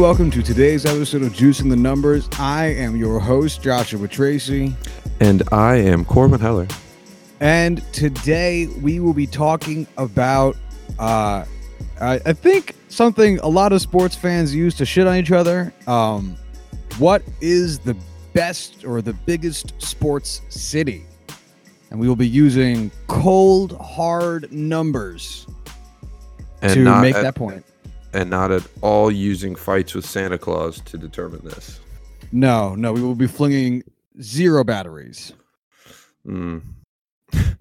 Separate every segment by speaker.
Speaker 1: welcome to today's episode of Juicing the Numbers. I am your host, Joshua Tracy.
Speaker 2: And I am Corbin Heller.
Speaker 1: And today we will be talking about, uh, I, I think, something a lot of sports fans use to shit on each other. Um, what is the best or the biggest sports city? And we will be using cold, hard numbers
Speaker 2: And
Speaker 1: to
Speaker 2: not
Speaker 1: make
Speaker 2: at,
Speaker 1: that point.
Speaker 2: And not at all using fights with Santa Claus to determine this.
Speaker 1: No, no, we will be flinging zero batteries.
Speaker 2: Mm.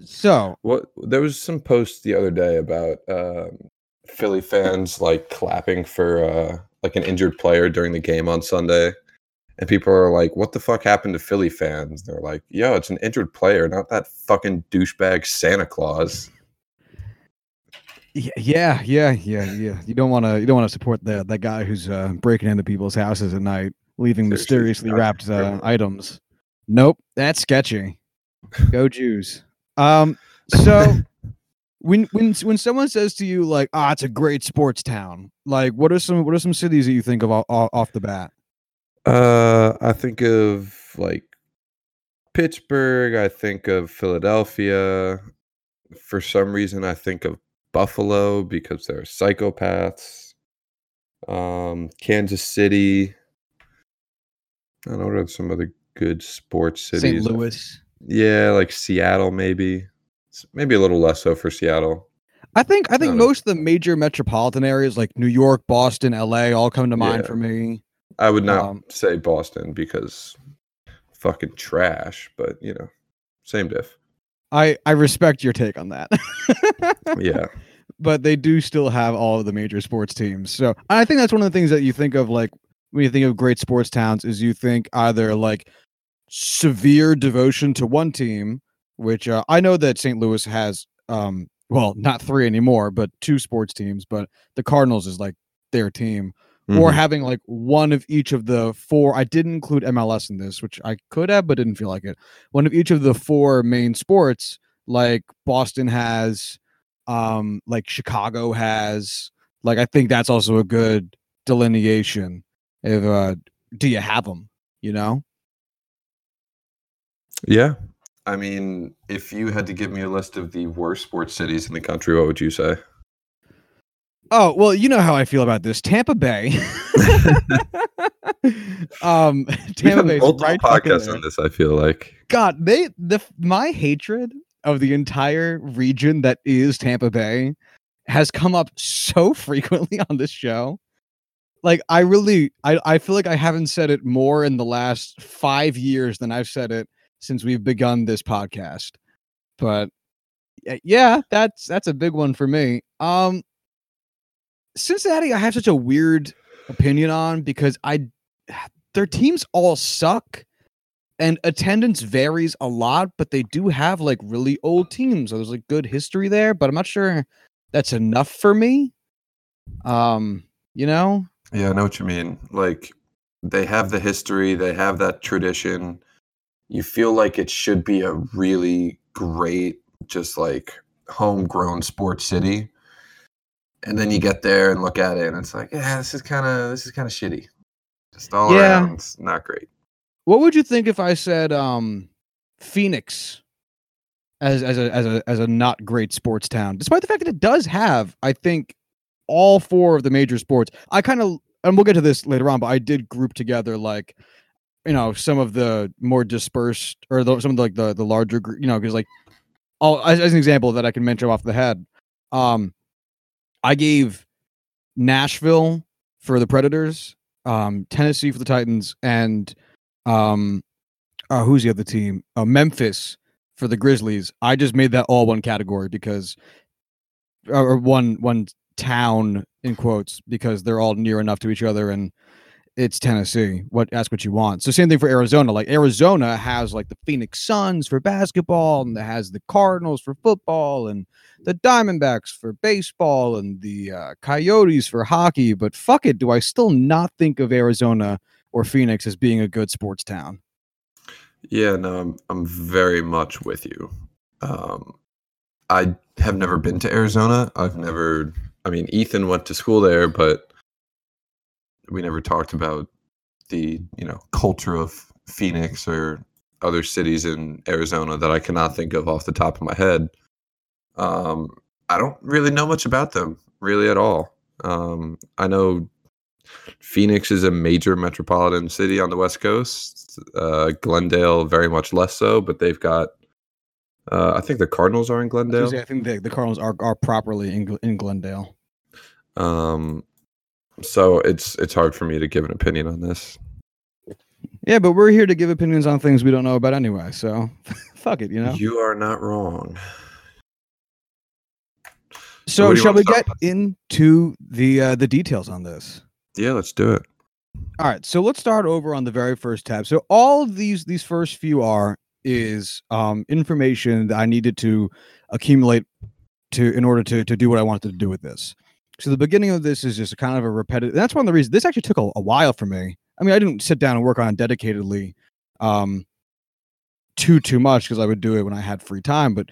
Speaker 1: So,
Speaker 2: What there was some posts the other day about um, Philly fans like clapping for uh, like an injured player during the game on Sunday, and people are like, "What the fuck happened to Philly fans?" They're like, "Yo, it's an injured player, not that fucking douchebag Santa Claus."
Speaker 1: Yeah, yeah, yeah, yeah. You don't want to, you don't want to support that that guy who's uh, breaking into people's houses at night, leaving
Speaker 2: Seriously,
Speaker 1: mysteriously wrapped uh, items. Nope, that's sketchy. Go Jews. Um, so when when when someone says to you like, "Ah, it's a great sports town," like, what are some what are some cities that you think of off, off the bat?
Speaker 2: Uh, I think of like Pittsburgh. I think of Philadelphia. For some reason, I think of Buffalo because they're psychopaths. Um, Kansas City. I don't know what some other good sports cities.
Speaker 1: St. Louis.
Speaker 2: Yeah, like Seattle, maybe. S- Maybe a little less so for Seattle.
Speaker 1: I think I think
Speaker 2: know.
Speaker 1: most of the major metropolitan areas like New York, Boston, LA all come to mind
Speaker 2: Yeah.
Speaker 1: for me.
Speaker 2: I would not
Speaker 1: Um,
Speaker 2: say Boston because fucking trash, but you know, same diff.
Speaker 1: I I respect your take on that.
Speaker 2: Yeah.
Speaker 1: but they do still have all of the major sports teams. So I think that's one of the things that you think of like when you think of great sports towns is you think either like severe devotion to one team, which uh, I know that St. Louis has um well, not three anymore, but two sports teams, but the Cardinals is like their team or
Speaker 2: Mhm.
Speaker 1: having like one of each of the four. I didn't include MLS in this, which I could have, but didn't feel like it. One of each of the four main sports, like Boston has, um, like Chicago has. Like I think that's also a good delineation. If uh, do you have them? You know,
Speaker 2: Yeah. I mean, if you had to give me a list of the worst sports cities in the country, what would you say?
Speaker 1: Oh, well, you know how I feel about this. Tampa Bay. um Tampa Bay's
Speaker 2: multiple
Speaker 1: right
Speaker 2: podcasts on this, I feel like.
Speaker 1: God, they the my hatred of the entire region that is Tampa Bay has come up so frequently on this show. Like I really I, I feel like I haven't said it more in the last five years than I've said it since we've begun this podcast. But yeah, that's that's a big one for me. Um Cincinnati I have such a weird opinion on because I their teams all suck and attendance varies a lot, but they do have like really old teams. So there's like good history there, but I'm not sure that's enough for me. Um, you know,
Speaker 2: Yeah, I know what you mean. Like, they have the history, they have that tradition. You feel like it should be a really great, just like homegrown sports city. And then you get there and look at it, and it's like, yeah, this is kind of this is kind of shitty. Just all
Speaker 1: Yeah.
Speaker 2: around, it's not great.
Speaker 1: what would you think if I said um Phoenix as as a as a as a not great sports town, despite the fact that it does have, I think, all four of the major sports. I kind of and we'll get to this later on, but I did group together like you know some of the more dispersed or the, some of the, like the the larger you know, because like oh as, as an example that I can mention off the head, um, I gave Nashville for the Predators, um, Tennessee for the Titans, and um, uh, who's the other team? Uh, Memphis for the Grizzlies. I just made that all one category because, or one one town in quotes because they're all near enough to each other and it's Tennessee. What ask what you want. So same thing for Arizona. Like Arizona has like the Phoenix Suns for basketball, and has the Cardinals for football, and the Diamondbacks for baseball, and the uh, Coyotes for hockey. But fuck it, do I still not think of Arizona or Phoenix as being a good sports town?
Speaker 2: Yeah, no, I'm I'm very much with you. Um, I have never been to Arizona. I've never. I mean, Ethan went to school there, but we never talked about the you know culture of Phoenix or other cities in Arizona that I cannot think of off the top of my head. Um, I don't really know much about them, really at all. Um, I know Phoenix is a major metropolitan city on the West Coast. Uh, Glendale, very much less so, but they've got. Uh, I think the Cardinals are in
Speaker 1: I,
Speaker 2: Glendale.
Speaker 1: say, I think the, the Cardinals are, are properly in, in Glendale.
Speaker 2: Um, so it's it's hard for me to give an opinion on this.
Speaker 1: Yeah, but we're here to give opinions on things we don't know about anyway. So fuck it, you know.
Speaker 2: You are not wrong.
Speaker 1: So
Speaker 2: you
Speaker 1: shall we get into the uh, the details on this?
Speaker 2: Yeah, let's do it.
Speaker 1: All right, so let's start over on the very first tab. So all of these these first few are is um, information that I needed to accumulate to in order to to do what I wanted to do with this. So the beginning of this is just kind of a repetitive. That's one of the reasons this actually took a, a while for me. I mean, I didn't sit down and work on it dedicatedly um, too too much because I would do it when I had free time. But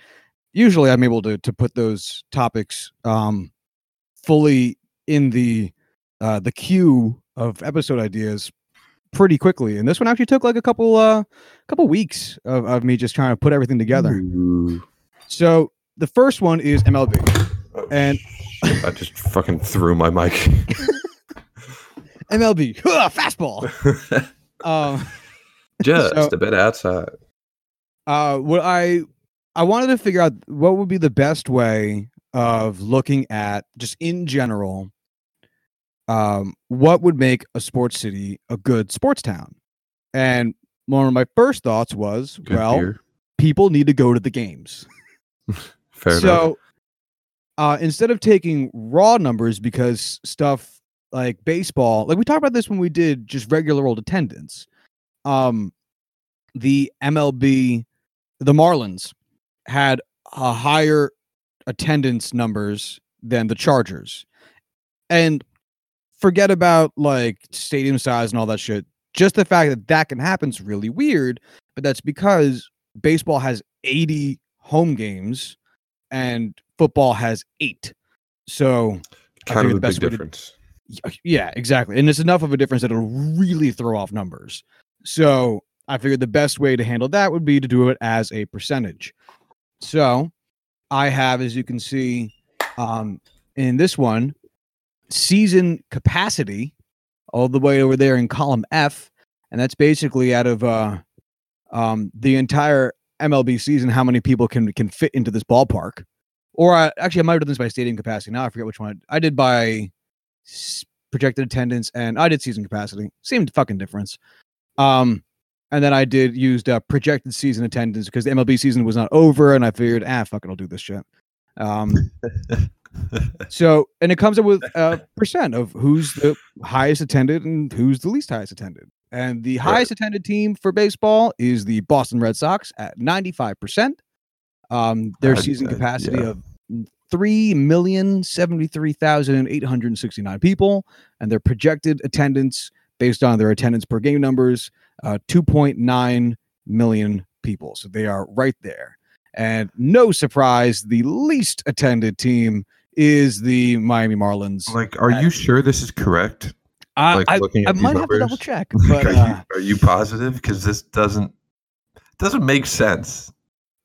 Speaker 1: usually, I'm able to to put those topics um, fully in the uh, the queue of episode ideas pretty quickly. And this one actually took like a couple uh couple weeks of, of me just trying to put everything together.
Speaker 2: Ooh.
Speaker 1: So the first one is MLB. And-
Speaker 2: I just fucking threw my mic.
Speaker 1: MLB fastball. Um
Speaker 2: just
Speaker 1: So-
Speaker 2: a bit outside.
Speaker 1: uh what I I wanted to figure out what would be the best way of looking at just in general um what would make a sports city a good sports town. And one of my first thoughts was,
Speaker 2: Good
Speaker 1: well,
Speaker 2: beer.
Speaker 1: people need to go to the games.
Speaker 2: Fair enough.
Speaker 1: Uh, instead of taking raw numbers because stuff like baseball like we talked about this when we did just regular old attendance um the mlb the marlins had a higher attendance numbers than the chargers. And forget about like stadium size and all that shit. Just the fact that that can happen is really weird but that's because baseball has 80 home games and football has eight. So
Speaker 2: kind of
Speaker 1: the
Speaker 2: a
Speaker 1: best
Speaker 2: big
Speaker 1: to-
Speaker 2: difference.
Speaker 1: y- yeah, exactly. And it's enough of a difference that it'll really throw off numbers. So I figured the best way to handle that would be to do it as a percentage. So I have, as you can see, um, in this one, season capacity all the way over there in column F. And that's basically out of uh, um, the entire MLB season, how many people can can fit into this ballpark. Or I, actually, I might have done this by stadium capacity. Now I forget which one. I did by projected attendance and I did season capacity. Same fucking difference. Um, and then I did used uh, projected season attendance because the MLB season was not over, and I figured, ah, fuck it, I'll do this shit. Um, so, and it comes up with a percent of who's the highest attended and who's the least highest attended. And the highest attended team for baseball is the Boston Red Sox at 95%. Um, their season
Speaker 2: uh,
Speaker 1: capacity
Speaker 2: yeah.
Speaker 1: of three million seventy-three thousand eight hundred sixty-nine people, and their projected attendance based on their attendance per game numbers, uh, 2.9 million people. So they are right there. And no surprise, the least attended team is the Miami Marlins.
Speaker 2: like, are you sure this is correct?
Speaker 1: I,
Speaker 2: like,
Speaker 1: I, I might have to double check, but
Speaker 2: are,
Speaker 1: uh,
Speaker 2: you, are you positive? Because this doesn't doesn't make sense.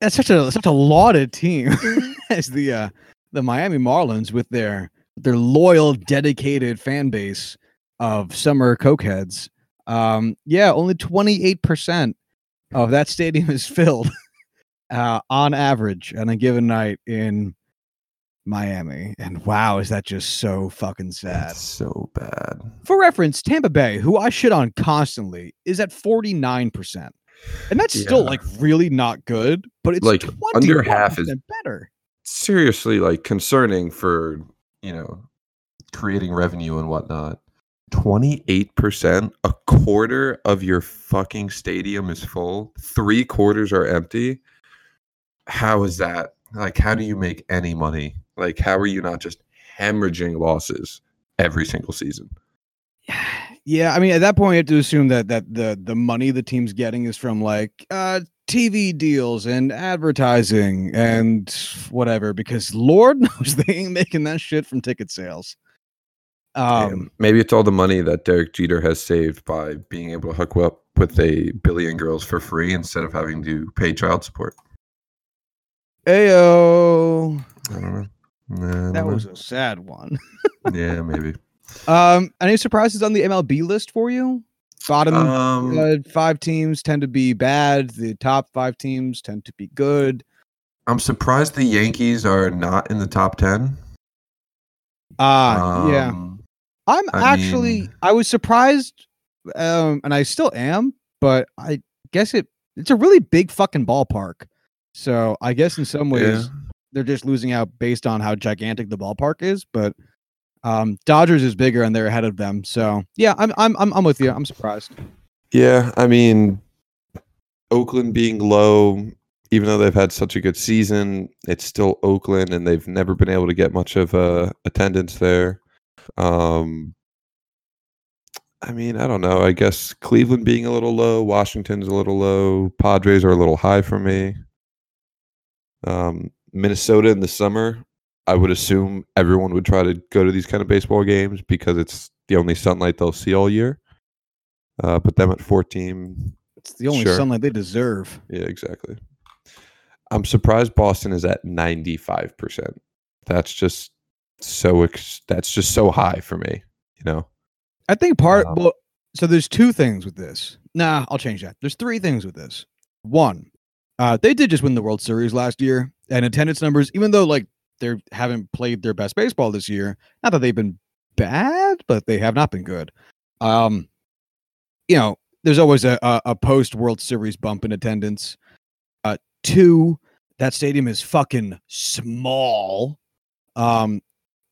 Speaker 1: That's such a such a lauded team as the uh, the Miami Marlins with their their loyal, dedicated fan base of summer cokeheads. Um, yeah, only twenty eight percent of that stadium is filled uh, on average on a given night in Miami. And wow, is that just so fucking sad?
Speaker 2: That's so bad.
Speaker 1: For reference, Tampa Bay, who I shit on constantly, is at 49%. And that's still like really not good, but it's
Speaker 2: Like, under half is-
Speaker 1: 21% better.
Speaker 2: Seriously, like concerning for you know creating revenue and whatnot. Twenty eight percent, a quarter of your fucking stadium is full. Three quarters are empty. How is that? Like, how do you make any money? Like, how are you not just hemorrhaging losses every single season?
Speaker 1: Yeah, I mean at that point you have to assume that that the the money the team's getting is from like uh TV deals and advertising and whatever because lord knows they ain't making that shit from ticket sales. Um,
Speaker 2: Damn. maybe it's all the money that Derek Jeter has saved by being able to hook up with a billion girls for free instead of having to pay child support.
Speaker 1: Ayo.
Speaker 2: I don't know. I don't
Speaker 1: That
Speaker 2: know.
Speaker 1: was a sad one.
Speaker 2: yeah, maybe.
Speaker 1: Um, any surprises on the MLB list for you? Bottom
Speaker 2: Um,
Speaker 1: uh, five teams tend to be bad. The top five teams tend to be good.
Speaker 2: I'm surprised the Yankees are not in the top ten.
Speaker 1: Ah, yeah.
Speaker 2: Um,
Speaker 1: I'm
Speaker 2: I
Speaker 1: actually
Speaker 2: mean-
Speaker 1: I was surprised, um, and I still am, but I guess it it's a really big fucking ballpark. So I guess in some ways
Speaker 2: Yeah.
Speaker 1: they're just losing out based on how gigantic the ballpark is. But um, Dodgers is bigger and they're ahead of them. So yeah, I'm I'm I'm, I'm with you. I'm surprised.
Speaker 2: Yeah, I mean, Oakland being low, even though they've had such a good season, it's still Oakland, and they've never been able to get much of uh, attendance there. Um, I mean, I don't know. I guess Cleveland being a little low, Washington's a little low, Padres are a little high for me. Um, Minnesota in the summer, I would assume everyone would try to go to these kind of baseball games because it's the only sunlight they'll see all year. Uh, put them at 14.
Speaker 1: It's the only
Speaker 2: Sure.
Speaker 1: sunlight they deserve.
Speaker 2: Yeah, exactly. I'm surprised Boston is at 95%. That's just so ex- that's just so high for me, you know.
Speaker 1: I think part
Speaker 2: Um,
Speaker 1: well, so there's two things with this. Nah, I'll change that. There's three things with this. One, uh, they did just win the World Series last year, and attendance numbers, even though like they haven't played their best baseball this year, not that they've been bad, but they have not been good. Um, you know, there's always a a, a post World Series bump in attendance. Uh, two, that stadium is fucking small. Um,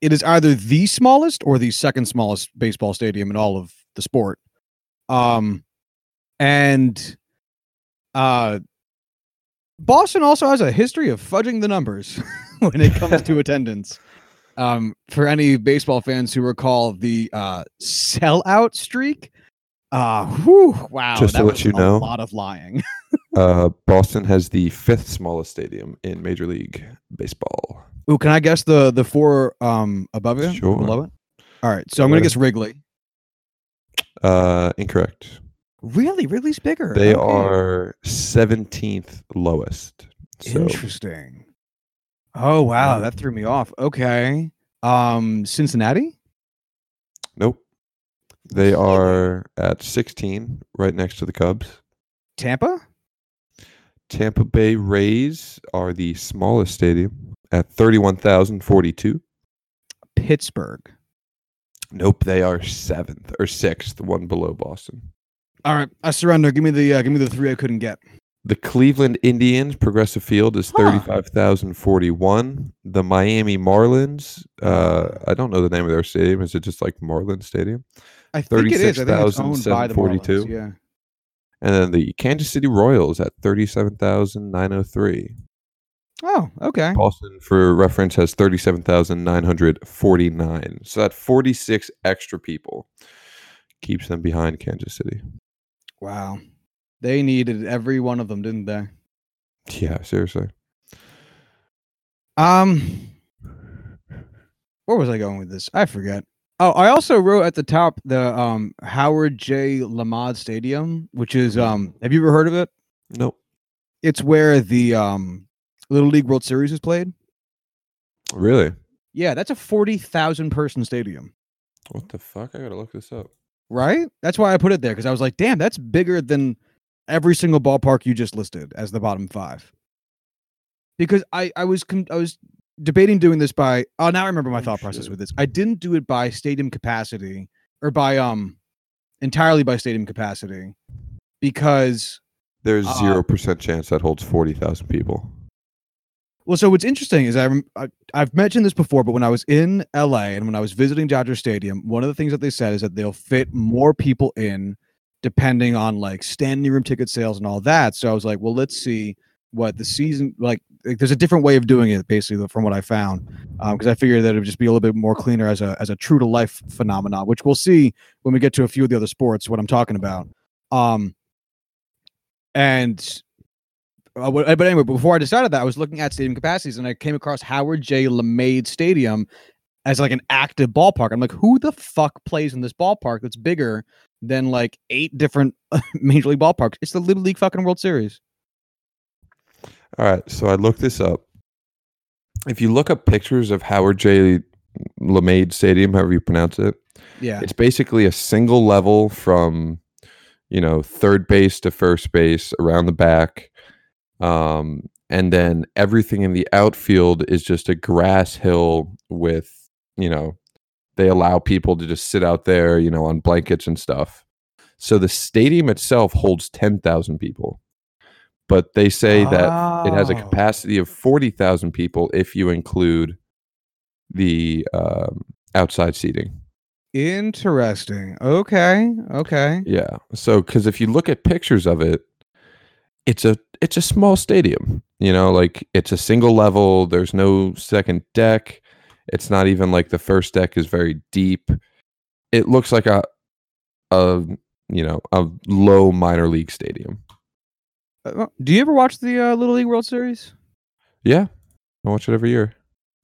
Speaker 1: it is either the smallest or the second smallest baseball stadium in all of the sport. Um, and uh, Boston also has a history of fudging the numbers when it comes to attendance. Um, for any baseball fans who recall the uh, sellout streak, uh, whew, wow,
Speaker 2: Just to let you
Speaker 1: a
Speaker 2: know.
Speaker 1: lot of lying.
Speaker 2: Uh, Boston has the fifth smallest stadium in Major League Baseball.
Speaker 1: Ooh, can I guess the the four um above it?
Speaker 2: Sure.
Speaker 1: Below it? All right, so I'm gonna guess Wrigley.
Speaker 2: Uh, incorrect.
Speaker 1: Really, Wrigley's bigger.
Speaker 2: They
Speaker 1: Okay.
Speaker 2: are 17th lowest. So
Speaker 1: Interesting. Oh wow,
Speaker 2: Yeah.
Speaker 1: that threw me off. Okay. Um Cincinnati?
Speaker 2: nope. They are at 16, right next to the Cubs.
Speaker 1: Tampa?
Speaker 2: Tampa Bay Rays are the smallest stadium at 31,042.
Speaker 1: Pittsburgh.
Speaker 2: Nope, they are seventh or sixth, one below Boston.
Speaker 1: All right, I surrender. Give me the uh, give me the three I couldn't get.
Speaker 2: The Cleveland Indians Progressive Field is
Speaker 1: Huh.
Speaker 2: 35,041. The Miami Marlins, uh, I don't know the name of their stadium. Is it just like Marlins Stadium?
Speaker 1: I think it is. I think it's owned by the
Speaker 2: 36,742.
Speaker 1: Marlins. Yeah.
Speaker 2: And then the Kansas City Royals at 37,903.
Speaker 1: Oh, okay.
Speaker 2: Boston, for reference, has 37,949. So that 46 extra people keeps them behind Kansas City.
Speaker 1: Wow. They needed every one of them, didn't they?
Speaker 2: Yeah, seriously.
Speaker 1: Um where was I going with this? I forget. Oh, I also wrote at the top the um Howard J. Lamade Stadium, which is um have you ever heard of it?
Speaker 2: Nope.
Speaker 1: It's where the um Little League World Series is played.
Speaker 2: Really?
Speaker 1: Yeah, that's a 40,000 person stadium,
Speaker 2: What the fuck? I gotta look this up.
Speaker 1: right? That's why I put it there because I was like, damn, that's bigger than every single ballpark you just listed as the bottom 5. Because I I was con- I was debating doing this by oh now I remember my
Speaker 2: Oh,
Speaker 1: thought process
Speaker 2: shit.
Speaker 1: with this. I didn't do it by stadium capacity or by um entirely by stadium capacity because
Speaker 2: There's
Speaker 1: Uh,
Speaker 2: zero percent chance that holds forty thousand people.
Speaker 1: Well, so what's interesting is I, rem- I I've mentioned this before, but when I was in LA and when I was visiting Dodger Stadium, one of the things that they said is that they'll fit more people in depending on like standing room ticket sales and all that. So I was like, well, let's see what the season like. like, there's a different way of doing it, basically, from what I found, because I figured that it would just be a little bit more cleaner as a as a true to life phenomenon, which we'll see when we get to a few of the other sports. What I'm talking about. Um, and uh, but anyway, before I decided that, I was looking at stadium capacities and I came across Howard J. Lamade Stadium as like an active ballpark. I'm like, who the fuck plays in this ballpark that's bigger than like eight different major league ballparks? It's the Little League fucking World Series.
Speaker 2: All right, so I looked this up. If you look up pictures of Howard J. Lamade Stadium, however you pronounce it,
Speaker 1: Yeah.
Speaker 2: it's basically a single level from, you know, third base to first base around the back. Um, and then everything in the outfield is just a grass hill with, you know, they allow people to just sit out there, you know, on blankets and stuff. So the stadium itself holds 10,000 people. But they say that it has a
Speaker 1: Oh.
Speaker 2: capacity of 40,000 people if you include the um, outside seating.
Speaker 1: Interesting. Okay. Okay.
Speaker 2: Yeah. So cuz if you look at pictures of it, it's a it's a small stadium. You know, like it's a single level, there's no second deck. It's not even like the first deck is very deep. It looks like a a you know, a low minor league stadium.
Speaker 1: Uh, do you ever watch the uh, Little League World Series?
Speaker 2: Yeah. I watch it every year.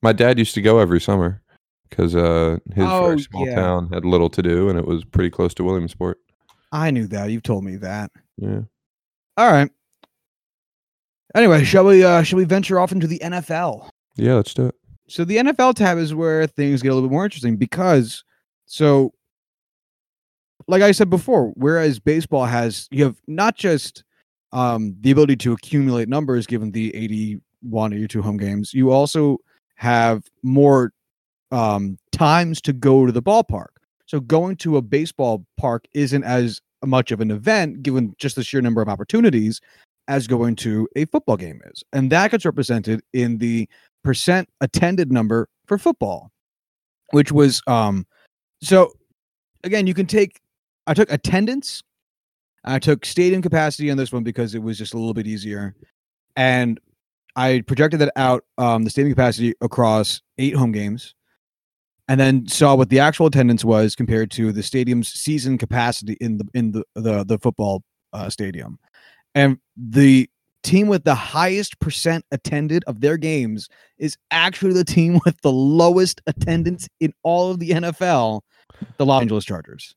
Speaker 2: My dad used to go every summer cuz uh his
Speaker 1: Oh,
Speaker 2: very small
Speaker 1: yeah.
Speaker 2: town had little to do and it was pretty close to Williamsport.
Speaker 1: I knew that. You've told me that.
Speaker 2: Yeah.
Speaker 1: All right. Anyway, shall we uh shall we venture off into the NFL?
Speaker 2: Yeah, let's do it.
Speaker 1: So the NFL tab is where things get a little bit more interesting because so like I said before, whereas baseball has you have not just um the ability to accumulate numbers given the 81 82 home games, you also have more um times to go to the ballpark. So going to a baseball park isn't as much of an event given just the sheer number of opportunities as going to a football game is. And that gets represented in the percent attended number for football, which was um so again, you can take I took attendance, I took stadium capacity on this one because it was just a little bit easier. And I projected that out um the stadium capacity across eight home games and then saw what the actual attendance was compared to the stadium's season capacity in the in the the, the football uh, stadium and the team with the highest percent attended of their games is actually the team with the lowest attendance in all of the NFL, the Los Angeles Chargers.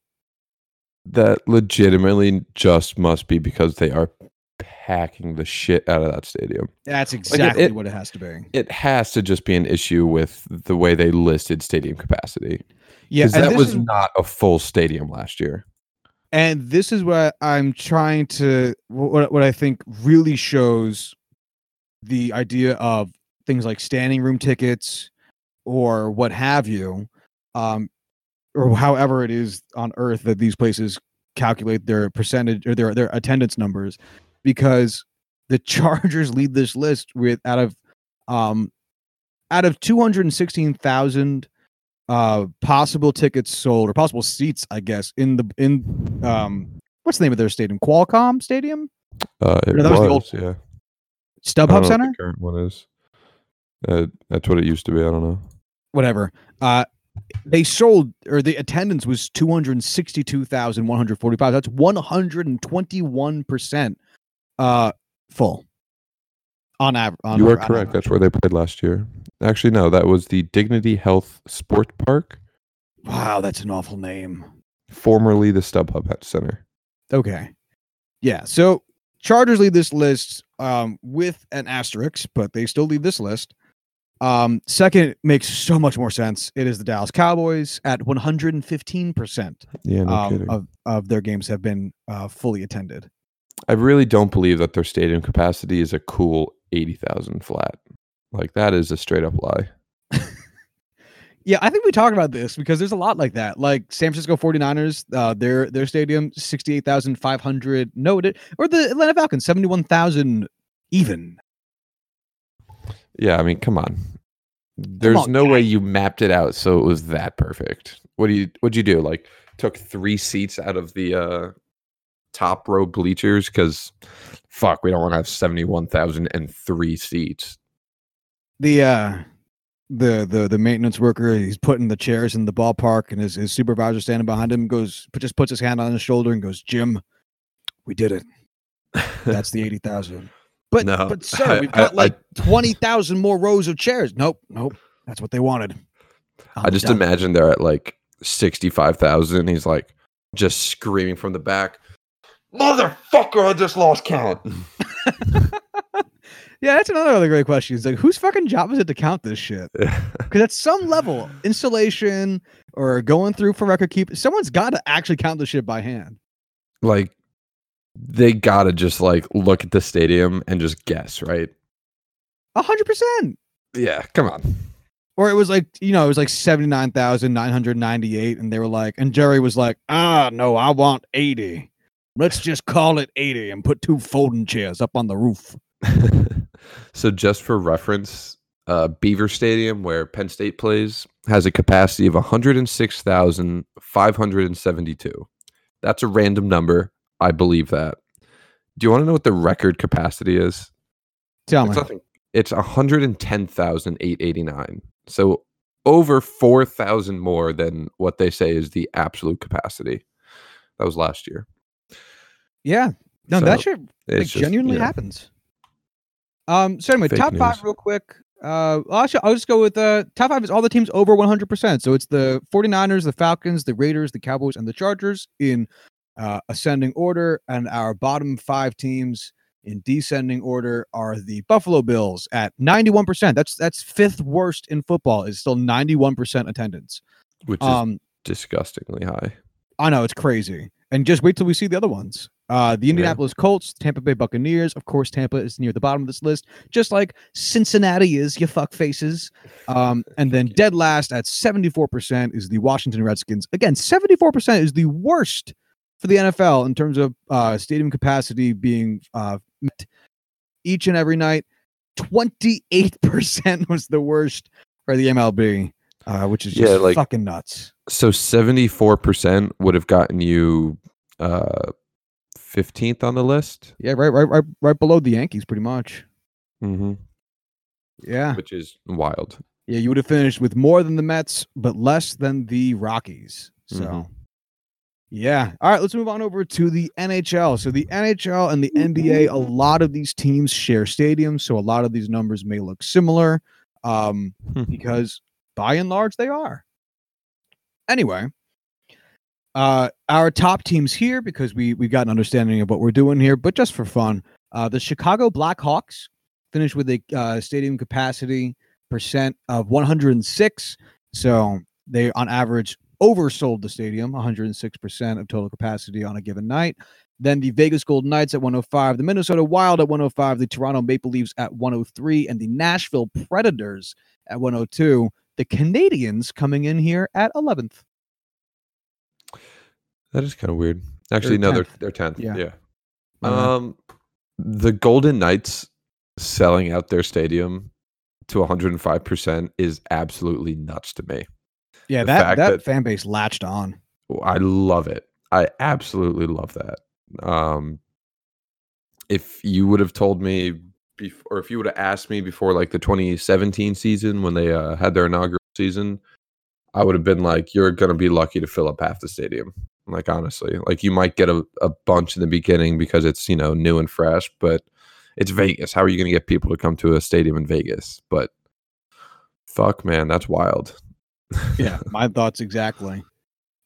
Speaker 2: That legitimately just must be because they are packing the shit out of that stadium.
Speaker 1: That's
Speaker 2: it-
Speaker 1: exactly
Speaker 2: it-
Speaker 1: what it has to be.
Speaker 2: It has to just be an issue with the way they listed stadium capacity.
Speaker 1: Yeah,
Speaker 2: that was
Speaker 1: is-
Speaker 2: not a full stadium last year
Speaker 1: and this is what i'm trying to what, what i think really shows the idea of things like standing room tickets or what have you um or however it is on earth that these places calculate their percentage or their their attendance numbers because the chargers lead this list with out of um out of 216,000 uh possible tickets sold or possible seats i guess in the in um what's the name of their stadium qualcomm stadium
Speaker 2: Uh, it
Speaker 1: No, that was the old-
Speaker 2: yeah.
Speaker 1: Stubhub
Speaker 2: what
Speaker 1: center
Speaker 2: current one is. Uh, that's what it used to be. I don't know.
Speaker 1: whatever uh they sold or the attendance was 262145 that's 121% uh full on average
Speaker 2: you are correct.
Speaker 1: average.
Speaker 2: That's where they played last year. Actually, no, that was the Dignity Health Sport Park,
Speaker 1: wow that's an awful name
Speaker 2: formerly the StubHub Center.
Speaker 1: Okay. Yeah. So Chargers lead this list um, with an asterisk, but they still lead this list. Um, second makes so much more sense. It is the Dallas Cowboys at 115%
Speaker 2: Yeah, no
Speaker 1: um,
Speaker 2: kidding.
Speaker 1: of, of their games have been uh, fully attended.
Speaker 2: I really don't believe that their stadium capacity is a cool 80,000 flat. Like that is a straight up lie.
Speaker 1: Yeah, I think we talked about this because there's a lot like that. Like San Francisco 49ers, uh, their their stadium 68,500 noted or the Atlanta Falcons 71,000 even.
Speaker 2: Yeah, I mean, come on. There's
Speaker 1: on,
Speaker 2: no
Speaker 1: guy.
Speaker 2: way you mapped it out so it was that perfect. What do you what'd you do? Like took three seats out of the uh top row bleachers because fuck, we don't want to have 71,003 seats.
Speaker 1: The uh the the the maintenance worker he's putting the chairs in the ballpark and his, his supervisor standing behind him goes just puts his hand on his shoulder and goes jim we did it that's the 80000 but
Speaker 2: No,
Speaker 1: but sir
Speaker 2: I-
Speaker 1: we've got
Speaker 2: I-
Speaker 1: like 20000 more rows of chairs nope nope that's what they wanted Oh,
Speaker 2: I just
Speaker 1: done.
Speaker 2: imagine they're at like 65,000. He's like just screaming from the back, Motherfucker, I just lost count.
Speaker 1: Yeah, that's another really great question. It's like, whose fucking job is it to count this shit? Because at some level, installation or going through for record keep, someone's got to actually count the shit by hand.
Speaker 2: like, they gotta just like look at the stadium and just guess, right?
Speaker 1: A hundred percent.
Speaker 2: Yeah, come on.
Speaker 1: Or it was like, you know, it was like 79,998. And they were like, and Jerry was like, ah, no, I want 80. Let's just call it 80 and put two folding chairs up on the roof.
Speaker 2: so, just for reference, uh, Beaver Stadium, where Penn State plays, has a capacity of 106,572. That's a random number. I believe that. Do you want to know what the record capacity is?
Speaker 1: Tell
Speaker 2: It's
Speaker 1: me.
Speaker 2: nothing. It's 110,889. So over 4,000 more than what they say is the absolute capacity. That was last year.
Speaker 1: Yeah. No,
Speaker 2: So,
Speaker 1: that shit like
Speaker 2: just,
Speaker 1: genuinely
Speaker 2: yeah.
Speaker 1: happens. Um. So anyway,
Speaker 2: Fake
Speaker 1: top five real quick. Uh, actually, I'll just go with uh top five is all the teams over 100%. So it's the 49ers, the Falcons, the Raiders, the Cowboys, and the Chargers in uh, ascending order, and our bottom five teams in descending order are the Buffalo Bills at 91%. That's that's fifth worst in football. Is still 91% attendance.
Speaker 2: which is
Speaker 1: Um,
Speaker 2: disgustingly high.
Speaker 1: I know it's crazy. And just wait till we see the other ones. Uh, the Indianapolis Colts, Tampa Bay Buccaneers. Of course, Tampa is near the bottom of this list, just like Cincinnati is, you fuck faces. Um, and then dead last at 74% is the Washington Redskins. Again, 74% is the worst for the NFL in terms of uh, stadium capacity being uh, met each and every night. 28% was the worst for the MLB, uh, which is
Speaker 2: Yeah,
Speaker 1: just
Speaker 2: like-
Speaker 1: fucking nuts.
Speaker 2: So 74% would have gotten you uh 15th on the list,
Speaker 1: Yeah, right, right, right, right below the Yankees, pretty much.
Speaker 2: mm-hmm.
Speaker 1: Yeah,
Speaker 2: which is wild.
Speaker 1: yeah, you would have finished with more than the Mets, but less than the Rockies. So,
Speaker 2: Mhm.
Speaker 1: yeah. All right, let's move on over to the NHL. So, the NHL and the NBA, a lot of these teams share stadiums, so a lot of these numbers may look similar, um,
Speaker 2: Hmm.
Speaker 1: because by and large they are. Anyway, uh, our top teams here because we we got an understanding of what we're doing here, but just for fun, uh, the Chicago Blackhawks finished with a uh, stadium capacity percent of 106. So they, on average, oversold the stadium 106% of total capacity on a given night. Then the Vegas Golden Knights at 105, the Minnesota Wild at 105, the Toronto Maple Leafs at 103, and the Nashville Predators at 102. The Canadiens coming in here at 11th.
Speaker 2: That is kind of weird. Actually, no, they're
Speaker 1: 10th.
Speaker 2: they're 10th.
Speaker 1: Yeah.
Speaker 2: Yeah. Um the Golden Knights selling out their stadium to 105% is absolutely nuts to me.
Speaker 1: yeah,
Speaker 2: the
Speaker 1: that, that
Speaker 2: that-
Speaker 1: fan base latched on.
Speaker 2: I love it. I absolutely love that. Um, if you would have told me, bef- or if you would have asked me before, like the 2017 season when they uh, had their inaugural season, I would have been like, "You're gonna be lucky to fill up half the stadium." Like honestly, like you might get a, a bunch in the beginning because it's you know new and fresh, but it's Vegas. How are you gonna get people to come to a stadium in Vegas? But fuck, man, that's wild.
Speaker 1: yeah, my thoughts exactly.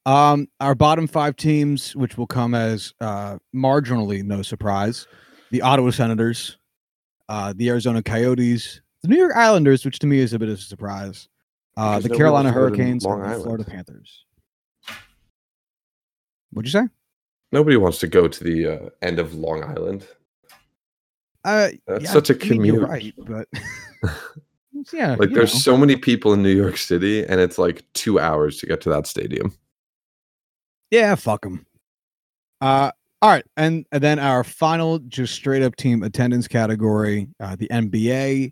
Speaker 1: Um, our bottom five teams, which will come as uh, marginally no surprise, the Ottawa Senators, uh, the Arizona Coyotes, the New York Islanders, which to me is a bit of a surprise, uh, the Carolina
Speaker 2: wants to live in
Speaker 1: Hurricanes, and the Florida Panthers. What'd you say?
Speaker 2: Nobody wants to go to the uh, end of Long Island.
Speaker 1: Uh,
Speaker 2: That's
Speaker 1: yeah,
Speaker 2: such a commute.
Speaker 1: right, but yeah,
Speaker 2: Like there's
Speaker 1: know.
Speaker 2: so many people in New York City, and it's like two hours to get to that stadium.
Speaker 1: Yeah, fuck them. Uh, all right, and, and then our final, just straight up team attendance category, uh, the NBA,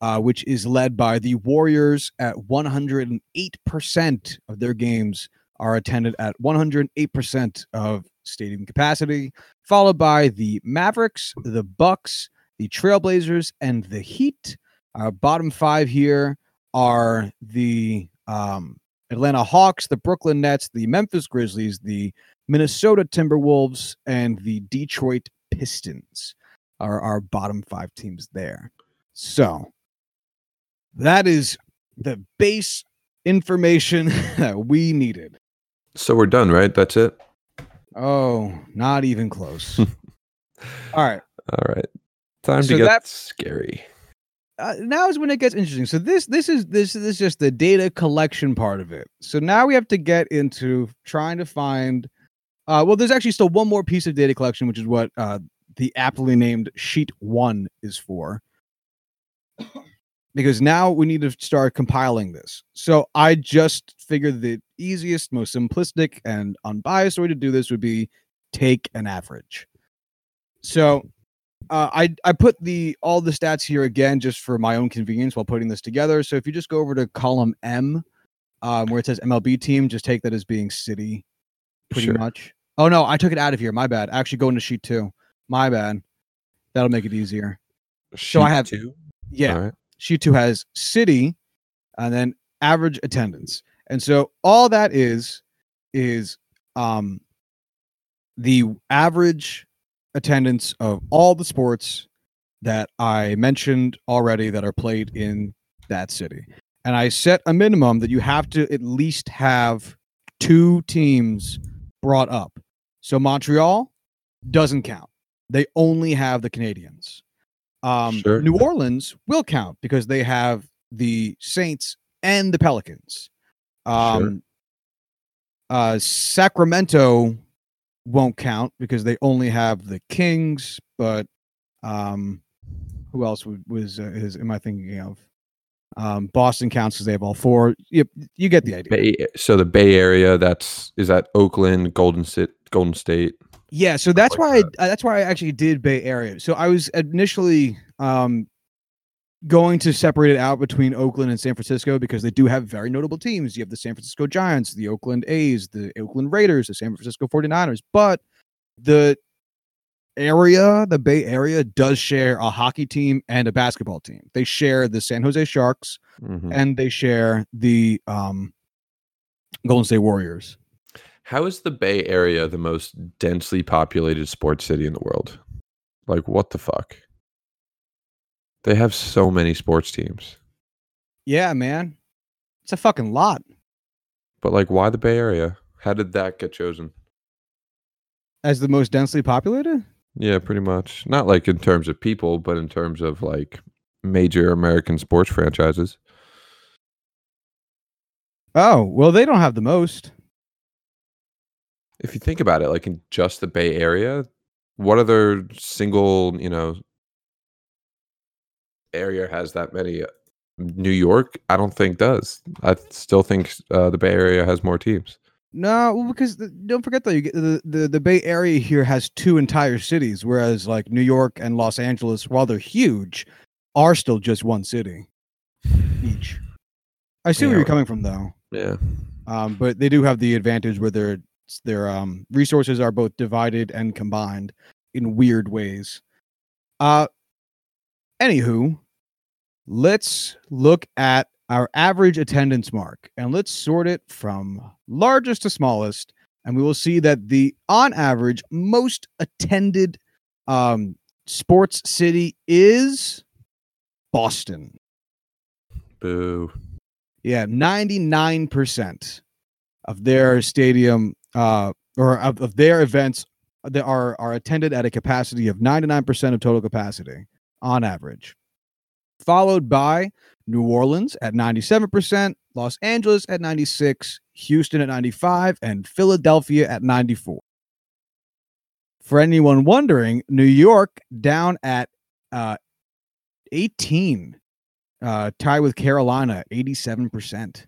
Speaker 1: uh, which is led by the Warriors at 108% of their games are attended at 108% of stadium capacity, followed by the Mavericks, the Bucks, the Trailblazers, and the Heat. Our bottom five here are the um, Atlanta Hawks, the Brooklyn Nets, the Memphis Grizzlies, the Minnesota Timberwolves, and the Detroit Pistons are our bottom five teams there. So that is the base information that we needed.
Speaker 2: So we're done, right? That's it.
Speaker 1: Oh, not even close. All right.
Speaker 2: All right. Time
Speaker 1: So
Speaker 2: to get
Speaker 1: that-
Speaker 2: scary.
Speaker 1: uh, now is when it gets interesting. So this this is this, this is just the data collection part of it. So now we have to get into trying to find. Uh, well, there's actually still one more piece of data collection, which is what uh, the aptly named sheet one is for. Because now we need to start compiling this. So I just figured the easiest, most simplistic, and unbiased way to do this would be take an average. So uh, I I put the all the stats here again just for my own convenience while putting this together. So if you just go over to column M, um, where it says MLB team, just take that as being city, pretty
Speaker 2: Sure.
Speaker 1: much. Oh no, I took it out of here. My bad. Actually, go into sheet two. My bad. That'll make it easier. So I
Speaker 2: Sheet
Speaker 1: have-
Speaker 2: two.
Speaker 1: Yeah,
Speaker 2: All right.
Speaker 1: Sheet two has city, and then average attendance. And so all that is is um the average attendance of all the sports that I mentioned already that are played in that city. And I set a minimum that you have to at least have two teams brought up. So Montreal doesn't count. They only have the Canadiens. Um,
Speaker 2: Sure.
Speaker 1: New Orleans will count because they have the Saints and the Pelicans. Um, uh, Sacramento won't count because they only have the Kings. But um, who else was uh, is am I thinking of? Um, Boston counts because they have all four. You, you get the idea.
Speaker 2: Bay, so the Bay Area. That's is that Oakland, Golden State, Golden State.
Speaker 1: Yeah, so that's
Speaker 2: like
Speaker 1: why I, uh, that's why I actually did Bay Area. So I was initially um going to separate it out between Oakland and San Francisco because they do have very notable teams. You have the San Francisco Giants, the Oakland A's, the Oakland Raiders, the San Francisco 49ers, but the area, the Bay Area does share a hockey team and a basketball team. They share the San Jose Sharks
Speaker 2: Mhm.
Speaker 1: and they share the um Golden State Warriors.
Speaker 2: How is the Bay Area the most densely populated sports city in the world? Like, what the fuck? They have so many sports teams,
Speaker 1: Yeah, man. It's a fucking lot.
Speaker 2: but like, why the Bay Area? How did that get chosen?
Speaker 1: As the most densely populated?
Speaker 2: Yeah, pretty much. Not like in terms of people, but in terms of like major American sports franchises.
Speaker 1: Oh, well, they don't have the most.
Speaker 2: If you think about it, like in just the Bay Area, what other single, you know, area has that many? Uh, New York, I don't think does. I still think uh, the Bay Area has more teams.
Speaker 1: No, well, because the, don't forget though, you get the, the the Bay Area here has two entire cities, whereas like New York and Los Angeles, while they're huge, are still just one city each. I see where you're coming from though,
Speaker 2: Yeah.
Speaker 1: um, but they do have the advantage where their their um, resources are both divided and combined in weird ways. Uh, anywho, let's look at our average attendance mark and let's sort it from largest to smallest and we will see that the on average most attended um sports city is boston
Speaker 2: Boo.
Speaker 1: yeah 99% of their stadium uh or of, of their events that are are attended at a capacity of 99% of total capacity on average followed by New Orleans at 97%, Los Angeles at 96, Houston at 95, and Philadelphia at 94. For anyone wondering, New York down at uh, 18, uh, with Carolina, 87%.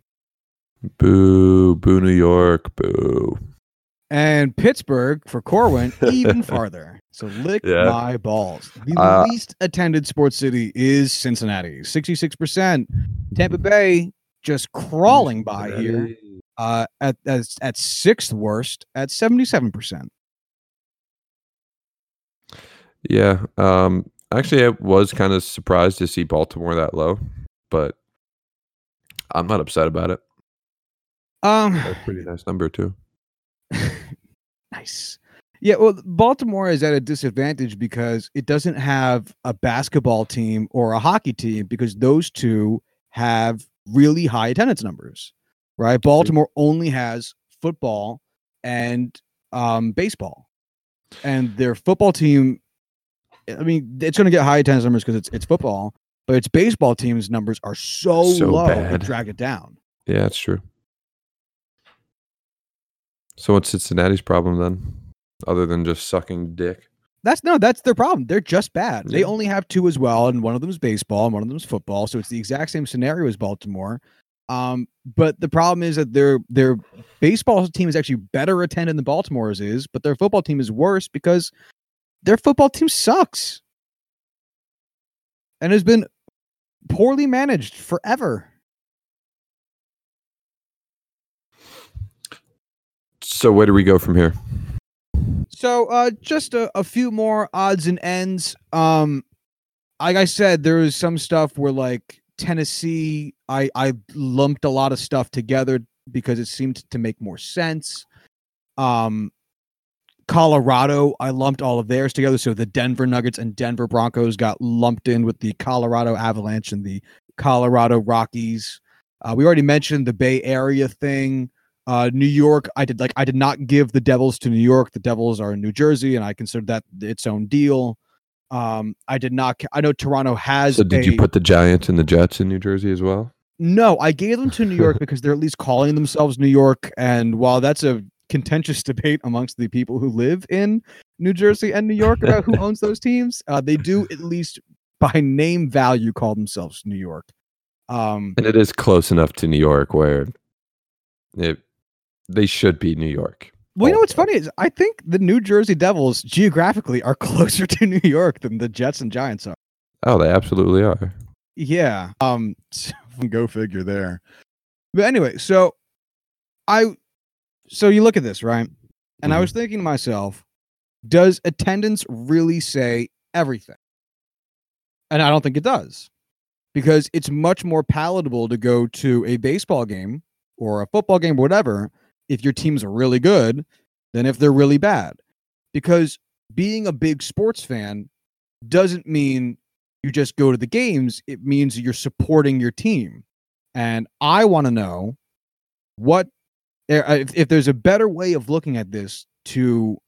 Speaker 2: Boo. Boo, New York. Boo.
Speaker 1: And Pittsburgh for Corbin, even farther. So lick
Speaker 2: Yeah.
Speaker 1: my balls. The
Speaker 2: Uh,
Speaker 1: least attended sports city is Cincinnati, 66%. Tampa Bay just crawling by here. uh, at at, at sixth worst at 77%.
Speaker 2: Yeah. Um actually I was kind of surprised to see Baltimore that low, but I'm not upset about it.
Speaker 1: Um
Speaker 2: That's a pretty nice number too.
Speaker 1: nice. Yeah, well Baltimore is at a disadvantage because it doesn't have a basketball team or a hockey team because those two have really high attendance numbers. right? Baltimore only has football and um, baseball, and their football team. I mean, it's going to get high attendance numbers because it's it's football, but its baseball team's numbers are so,
Speaker 2: So
Speaker 1: low
Speaker 2: bad.
Speaker 1: to drag it down.
Speaker 2: Yeah, that's true. So what's Cincinnati's problem then, other than just sucking dick?
Speaker 1: That's no, that's their problem. They're just bad. They only have two as well, and one of them is baseball and one of them is football. So it's the exact same scenario as Baltimore. Um, but the problem is that their their baseball team is actually better attended than Baltimore's is, but their football team is worse because their football team sucks and has been poorly managed forever.
Speaker 2: So where do we go from here?
Speaker 1: So uh just a, a few more odds and ends. Um like I said, there was some stuff where like Tennessee, I I lumped a lot of stuff together because it seemed to make more sense. Um Colorado, I lumped all of theirs together. So the Denver Nuggets and Denver Broncos got lumped in with the Colorado Avalanche and the Colorado Rockies. Uh, we already mentioned the Bay Area thing. Uh, New York, I did like I did not give the Devils to New York. The Devils are in New Jersey, and I considered that its own deal. Um, I did not. I know Toronto has.
Speaker 2: So did
Speaker 1: a-
Speaker 2: you put the Giants and the Jets in New Jersey as well?
Speaker 1: no, I gave them to New York because they're at least calling themselves New York. And while that's a contentious debate amongst the people who live in New Jersey and New York about who owns those teams, uh, they do at least by name value call themselves New York. Um,
Speaker 2: And it is close enough to New York where it they should be New York.
Speaker 1: well, you know what's funny is I think the New Jersey Devils geographically are closer to New York than the Jets and Giants are.
Speaker 2: Oh, they absolutely are.
Speaker 1: Yeah. Um go figure there. But anyway, so I so you look at this, right? And I
Speaker 2: Mhm.
Speaker 1: was thinking to myself, does attendance really say everything? And I don't think it does. Because it's much more palatable to go to a baseball game or a football game, whatever, if your team's are really good than if they're really bad. Because being a big sports fan doesn't mean you just go to the games, it means you're supporting your team. And I want to know what eh, if, if there's a better way of looking at this to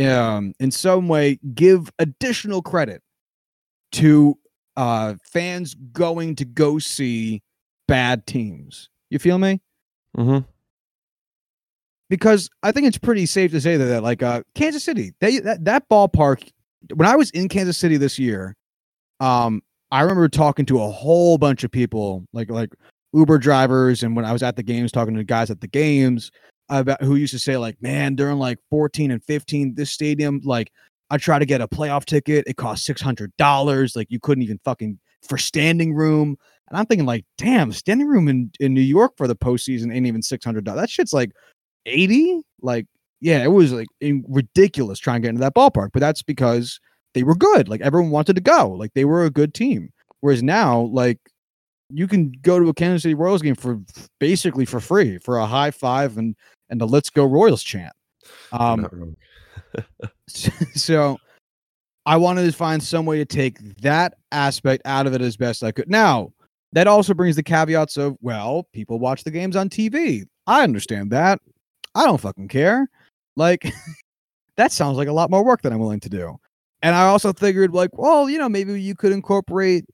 Speaker 1: um in some way give additional credit to uh fans going to go see bad teams. You feel me?
Speaker 2: hmm
Speaker 1: because I think it's pretty safe to say that, that like uh Kansas City, they that, that ballpark when I was in Kansas City this year, um I remember talking to a whole bunch of people like like Uber drivers and when I was at the games talking to guys at the games about who used to say like man during like 14 and 15 this stadium like I try to get a playoff ticket it costs $600 like you couldn't even fucking for standing room. And I'm thinking like damn standing room in in New York for the postseason ain't even $600 that shit's like 80 like yeah it was like in- ridiculous trying to get into that ballpark but that's because they were good like everyone wanted to go like they were a good team whereas now like you can go to a kansas city royals game for basically for free for a high five and and the let's go royals chant um so I wanted to find some way to take that aspect out of it as best I could. Now, that also brings the caveats of, well, people watch the games on TV. I understand that. I don't fucking care. Like, that sounds like a lot more work than I'm willing to do. And I also figured, like, well, you know, maybe you could incorporate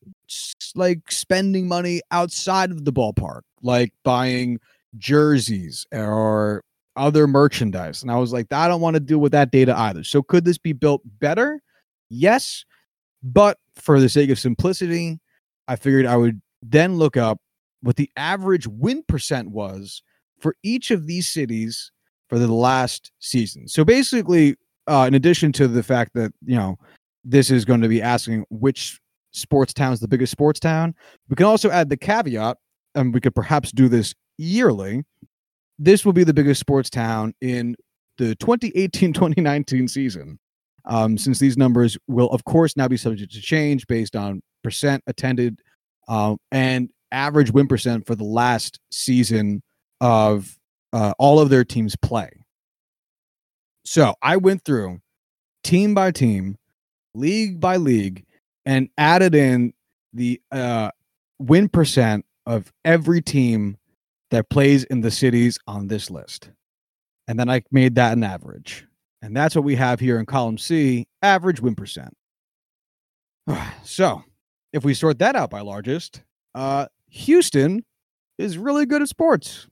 Speaker 1: like spending money outside of the ballpark, like buying jerseys or other merchandise. And I was like, I don't want to deal with that data either. So could this be built better? Yes. But for the sake of simplicity, I figured I would then look up what the average win percent was for each of these cities for the last season. So basically, uh, in addition to the fact that, you know, this is going to be asking which sports town is the biggest sports town, we can also add the caveat, and we could perhaps do this yearly. This will be the biggest sports town in the 2018 2019 season. Um, since these numbers will, of course, now be subject to change based on percent attended um, and average win percent for the last season of uh, all of their teams play. So I went through team by team, league by league, and added in the uh, win percent of every team that plays in the cities on this list. And then I made that an average. And that's what we have here in column C average win percent. So if we sort that out by largest, uh, Houston is really good at sports.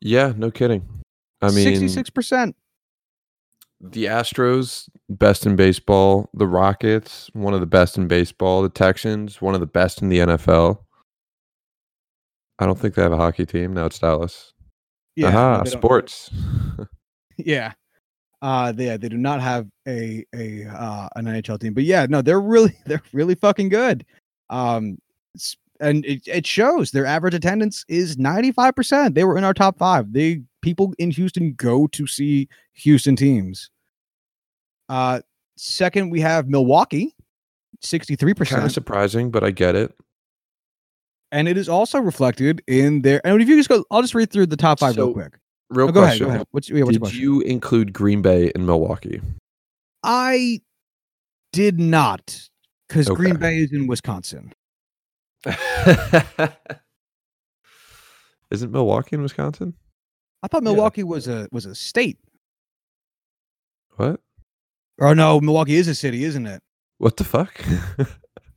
Speaker 2: Yeah, no kidding. I mean,
Speaker 1: 66%.
Speaker 2: the Astros, best in baseball. The Rockets, one of the best in baseball. The Texans, one of the best in the NFL. I don't think they have a hockey team. Now it's Dallas.
Speaker 1: Yeah.
Speaker 2: Aha,
Speaker 1: no, they don't-
Speaker 2: sports.
Speaker 1: Yeah. Uh they they do not have a a uh an NHL team. But yeah, no, they're really they're really fucking good. Um and it, it shows their average attendance is 95%. They were in our top 5. They people in Houston go to see Houston teams. Uh second we have Milwaukee 63%.
Speaker 2: kind of surprising, but I get it.
Speaker 1: and it is also reflected in their and if you just go I'll just read through the top 5 real quick.
Speaker 2: Real
Speaker 1: Oh, go ahead,
Speaker 2: question.
Speaker 1: go ahead. What's, yeah, what's
Speaker 2: Did
Speaker 1: question?
Speaker 2: you include Green Bay and Milwaukee?
Speaker 1: I did not because Green Bay is in Wisconsin.
Speaker 2: Isn't Milwaukee in Wisconsin?
Speaker 1: I thought
Speaker 2: Yeah.
Speaker 1: Milwaukee was a was a state.
Speaker 2: What?
Speaker 1: Or no, Milwaukee is a city, isn't it?
Speaker 2: What the fuck?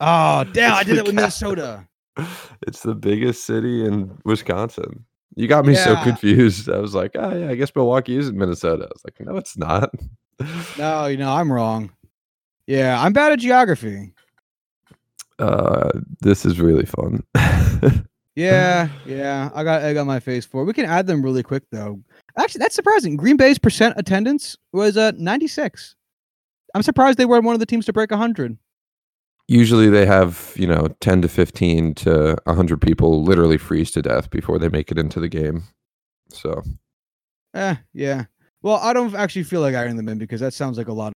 Speaker 1: Oh, damn! I did that with
Speaker 2: the
Speaker 1: Minnesota.
Speaker 2: it's the biggest city in Wisconsin. You got me so confused. I was like, oh yeah, I guess Milwaukee is in Minnesota. I was like, no, it's not.
Speaker 1: No, you know I'm wrong. Yeah, I'm bad at geography.
Speaker 2: Uh, this is really fun.
Speaker 1: Yeah, yeah, I got egg on my face for. it. We can add them really quick though. Actually, that's surprising. Green Bay's percent attendance was uh 96. I'm surprised they weren't one of the teams to break 100.
Speaker 2: Usually they have, you know, 10 to 15 to 100 people literally freeze to death before they make it into the game. So,
Speaker 1: Eh, yeah. Well, I don't actually feel like ironing them in because that sounds like a lot.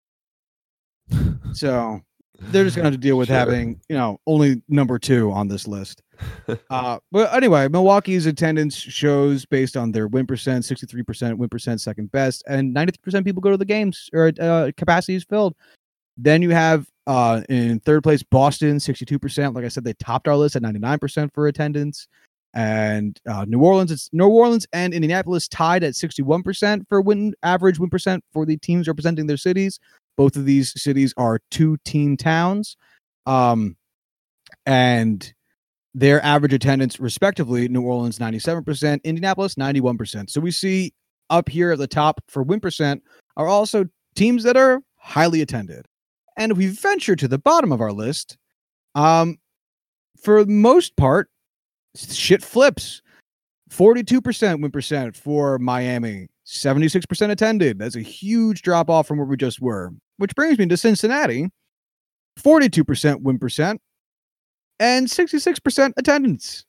Speaker 1: So they're just going to have to deal with
Speaker 2: Sure.
Speaker 1: having, you know, only number two on this list. Uh, but anyway, Milwaukee's attendance shows based on their win percent, 63% win percent, second best, and 93% people go to the games or uh, capacity is filled. Then you have uh, in third place, Boston, 62%. Like I said, they topped our list at 99% for attendance. And uh, New Orleans, it's New Orleans and Indianapolis tied at 61% for win average win percent for the teams representing their cities. Both of these cities are two team towns. Um, and their average attendance, respectively, New Orleans 97%, Indianapolis 91%. So we see up here at the top for win percent are also teams that are highly attended. And if we venture to the bottom of our list, um, for the most part, shit flips. 42% win percent for Miami, 76% attended. That's a huge drop off from where we just were, which brings me to Cincinnati, 42% win percent and 66% attendance.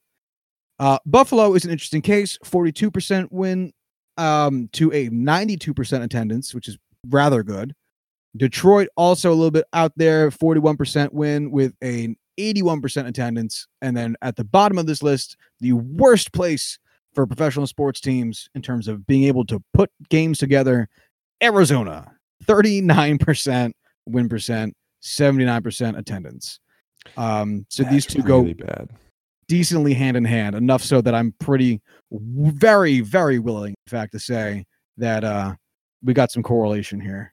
Speaker 1: Uh, Buffalo is an interesting case, 42% win um, to a 92% attendance, which is rather good. Detroit also a little bit out there, 41% win with an 81% attendance. And then at the bottom of this list, the worst place for professional sports teams in terms of being able to put games together, Arizona, 39% win percent, 79% attendance. Um, so these
Speaker 2: That's
Speaker 1: two go
Speaker 2: bad.
Speaker 1: decently hand in hand, enough so that I'm pretty, very, very willing, in fact, to say that uh, we got some correlation here.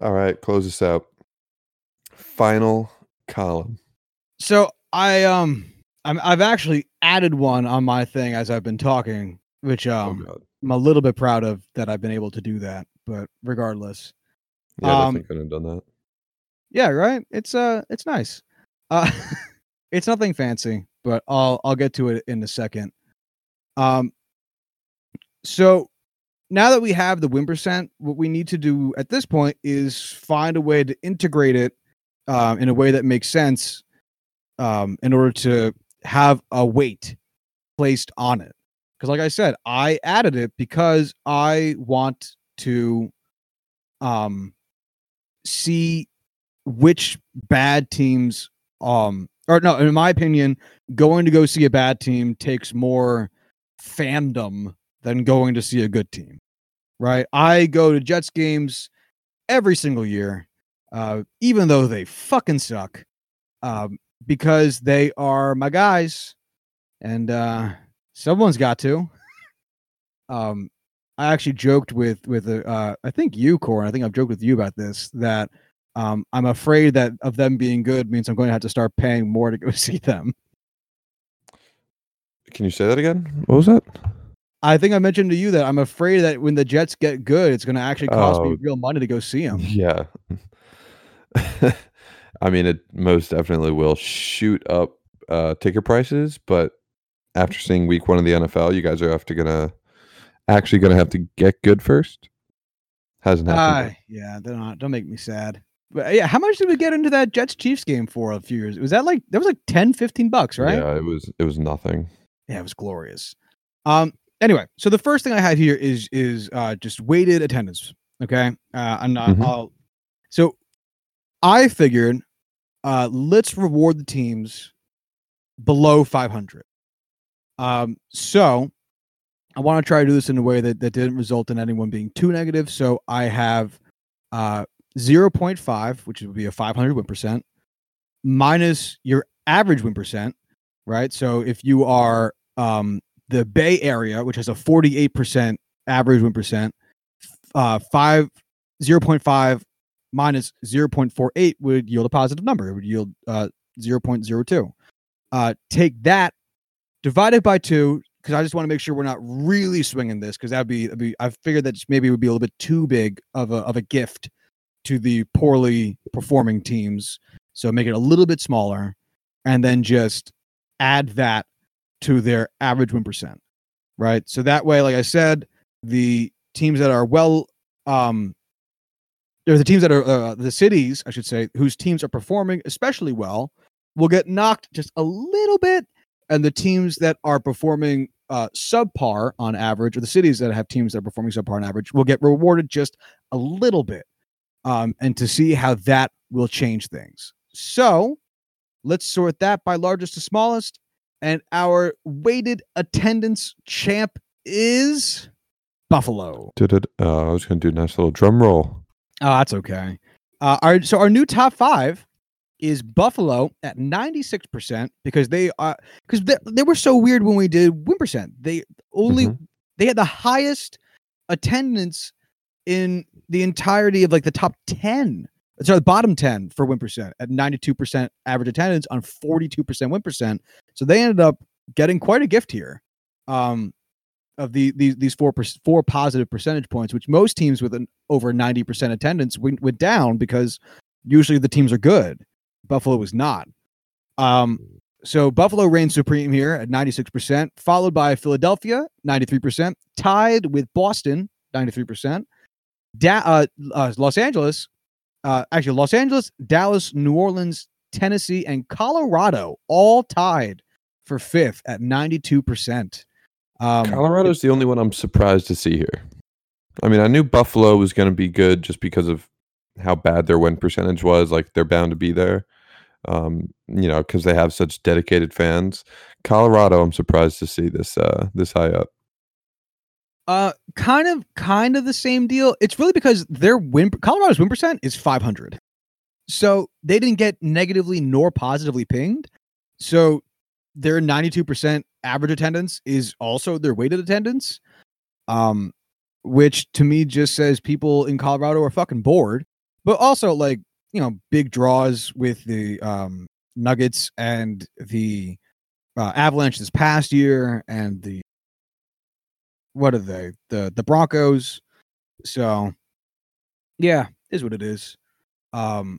Speaker 2: All right, close this out. Final column.
Speaker 1: So I um I'm I've actually added one on my thing as I've been talking, which
Speaker 2: Oh
Speaker 1: um
Speaker 2: god.
Speaker 1: I'm a little bit proud of that I've been able to do that. But regardless,
Speaker 2: Yeah, I
Speaker 1: um,
Speaker 2: definitely couldn't have done that.
Speaker 1: yeah, right. It's uh it's nice. Uh it's nothing fancy, but I'll I'll get to it in a second. Um so now that we have the win percent, what we need to do at this point is find a way to integrate it um, in a way that makes sense um, in order to have a weight placed on it. Because, like I said, I added it because I want to um, see which bad teams, um, or no, in my opinion, going to go see a bad team takes more fandom than going to see a good team. Right? I go to Jets games every single year, uh, even though they fucking suck. Um, because they are my guys, and uh, someone's got to. um, I actually joked with with uh, I think you, Corbin. I think I've joked with you about this that um, I'm afraid that of them being good means I'm going to have to start paying more to go see them.
Speaker 2: Can you say that again? What was that?
Speaker 1: I think I mentioned to you that I'm afraid that when the Jets get good, it's going to actually cost me
Speaker 2: Oh.
Speaker 1: real money to go see them.
Speaker 2: Yeah. I mean, it most definitely will shoot up uh, ticket prices, but after seeing week one of the NFL, you guys are after gonna actually gonna have to get good first. Hasn't happened.
Speaker 1: Ah, yeah, don't not, don't make me sad. But yeah, how much did we get into that Jets Chiefs game for a few years? Was that like that was like 10, 15 bucks, right?
Speaker 2: Yeah, it was it was nothing.
Speaker 1: Yeah, it was glorious. Um. Anyway, so the first thing I have here is is uh just weighted attendance. Okay. Uh, I'm not.
Speaker 2: Mhm.
Speaker 1: I'll. So, I figured, uh, let's reward the teams below 500. Um. So, I want to try to do this in a way that that didn't result in anyone being too negative. So I have, uh, 0.5, which would be a 500 win percent, minus your average win percent, right? So if you are um, the Bay Area, which has a 48% average win percent, uh, five, 0.5 minus 0.48 would yield a positive number. It would yield uh, 0.02. Uh, take that, divide it by two, because I just want to make sure we're not really swinging this, because that'd be, be, I figured that maybe it would be a little bit too big of a, of a gift to the poorly performing teams. So make it a little bit smaller and then just add that to their average win percent. Right. So that way, like I said, the teams that are well, um, the teams that are uh, the cities, I should say, whose teams are performing especially well, will get knocked just a little bit, and the teams that are performing uh, subpar on average, or the cities that have teams that are performing subpar on average, will get rewarded just a little bit um, and to see how that will change things. So let's sort that by largest to smallest. And our weighted attendance champ is Buffalo.
Speaker 2: Did it? Uh, I was gonna do a nice little drum roll.
Speaker 1: Oh, that's okay. Uh, our so our new top five is Buffalo at ninety six percent because they are because they, they were so weird when we did win percent. They only
Speaker 2: Mhm.
Speaker 1: they had the highest attendance in the entirety of like the top ten. Sorry, the bottom ten for win percent at ninety two percent average attendance on forty two percent win percent. So they ended up getting quite a gift here. Um, of the these these four four positive percentage points, which most teams with an over ninety percent attendance went, went down because usually the teams are good. Buffalo was not. Um, so Buffalo reigns supreme here at ninety six percent, followed by Philadelphia ninety three percent, tied with Boston ninety three percent. Da- uh, uh, Los Angeles, uh, actually Los Angeles, Dallas, New Orleans, Tennessee, and Colorado all tied for fifth at ninety two percent. Um,
Speaker 2: Colorado's the only one I'm surprised to see here. I mean, I knew Buffalo was going to be good just because of how bad their win percentage was. Like they're bound to be there, um, you know, because they have such dedicated fans. Colorado, I'm surprised to see this uh, this high up.
Speaker 1: Uh, kind of, kind of the same deal. It's really because their win, Colorado's win percent is 500, so they didn't get negatively nor positively pinged. So their 92% average attendance is also their weighted attendance, um, which to me just says people in Colorado are fucking bored. But also, like you know, big draws with the um, Nuggets and the uh, Avalanche this past year, and the what are they? The the Broncos. So yeah, is what it is. Um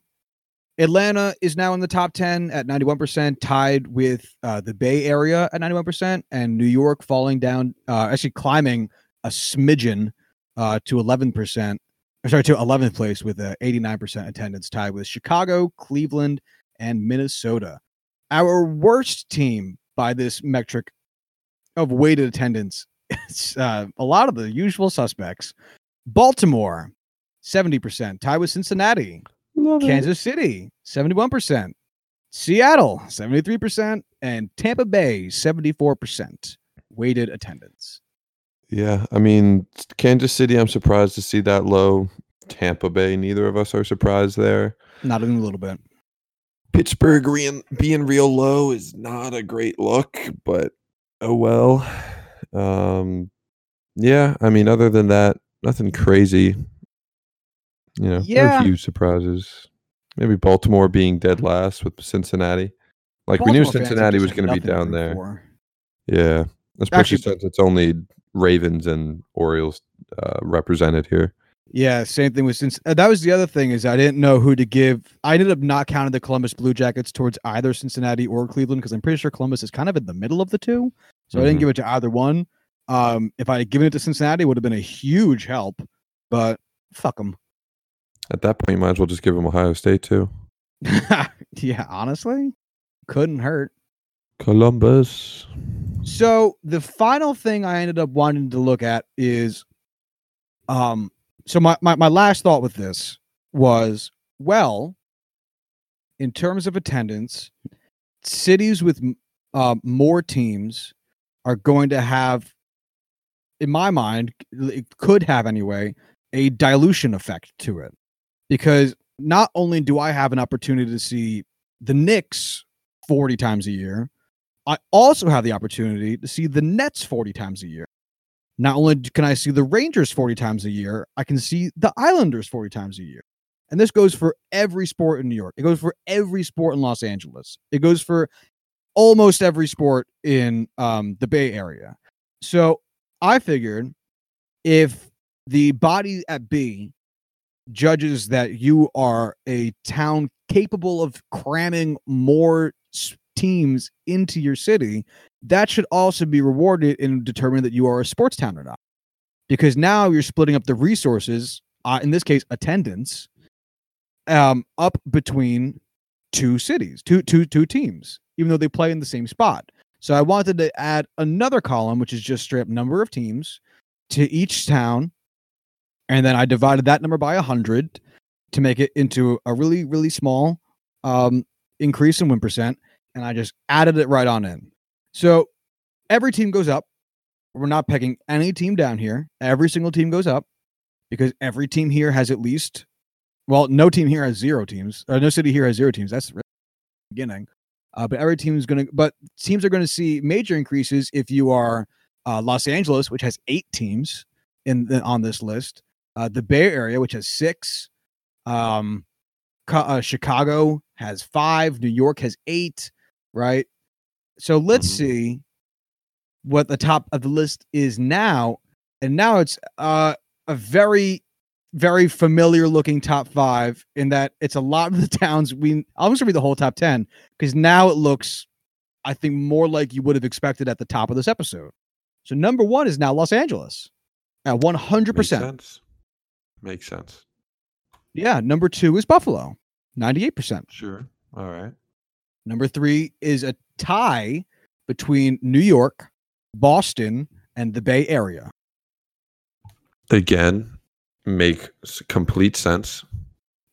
Speaker 1: Atlanta is now in the top 10 at 91%, tied with uh, the Bay Area at 91%, and New York falling down, uh, actually climbing a smidgen uh, to 11%, or sorry, to 11th place with a 89% attendance, tied with Chicago, Cleveland, and Minnesota. Our worst team by this metric of weighted attendance it's uh, a lot of the usual suspects. Baltimore, 70%, tied with Cincinnati.
Speaker 2: Love it.
Speaker 1: Kansas City, 71%. Seattle, 73%. And Tampa Bay, 74% weighted attendance.
Speaker 2: Yeah, I mean, Kansas City, I'm surprised to see that low. Tampa Bay, neither of us are surprised there.
Speaker 1: Not even a little bit.
Speaker 2: Pittsburgh being, being real low is not a great look, but oh well. Um, yeah, I mean, other than that, nothing crazy. You know,
Speaker 1: Yeah.
Speaker 2: a few surprises. Maybe Baltimore being dead last with Cincinnati. Like we knew
Speaker 1: Baltimore fans have
Speaker 2: Cincinnati was going to be down there.
Speaker 1: for.
Speaker 2: Yeah, especially
Speaker 1: Actually-
Speaker 2: since it's only Ravens and Orioles uh, represented here.
Speaker 1: Yeah, same thing with since uh, that was the other thing is I didn't know who to give. I ended up not counting the Columbus Blue Jackets towards either Cincinnati or Cleveland because I'm pretty sure Columbus is kind of in the middle of the two. So I didn't
Speaker 2: Mhm.
Speaker 1: give it to either one. Um, if I had given it to Cincinnati, it would have been a huge help. But fuck them.
Speaker 2: At that point, you might as well just give them Ohio State too.
Speaker 1: yeah, honestly, couldn't hurt.
Speaker 2: Columbus.
Speaker 1: So the final thing I ended up wanting to look at is um so my, my, my last thought with this was well in terms of attendance cities with uh, more teams are going to have in my mind it could have anyway a dilution effect to it because not only do I have an opportunity to see the Knicks 40 times a year I also have the opportunity to see the Nets 40 times a year. Not only can I see the Rangers 40 times a year, I can see the Islanders 40 times a year. And this goes for every sport in New York. It goes for every sport in Los Angeles. It goes for almost every sport in um, the Bay Area. So I figured if the body at B judges that you are a town capable of cramming more teams into your city, that should also be rewarded in determining that you are a sports town or not. Because now you're splitting up the resources, uh, in this case, attendance, um, up between two cities, two, two, two teams, even though they play in the same spot. So I wanted to add another column, which is just straight up number of teams to each town. And then I divided that number by 100 to make it into a really, really small um, increase in win percent. And I just added it right on in. So every team goes up. We're not pegging any team down here. Every single team goes up because every team here has at least, well, no team here has zero teams. No city here has zero teams. That's the beginning. Uh, but every team is going to, but teams are going to see major increases if you are uh, Los Angeles, which has eight teams in the, on this list. Uh, the Bay Area, which has six. Um, uh, Chicago has five. New York has eight. Right. So let's
Speaker 2: Mhm.
Speaker 1: see what the top of the list is now. And now it's uh, a very, very familiar looking top five in that it's a lot of the towns we I'm just gonna read the whole top 10 because now it looks, I think, more like you would have expected at the top of this episode. So number one is now Los Angeles at 100%.
Speaker 2: Makes sense.
Speaker 1: Yeah. Number two is Buffalo, 98%.
Speaker 2: Sure. All right.
Speaker 1: Number three is a tie between New York, Boston, and the Bay Area.
Speaker 2: Again, make complete sense.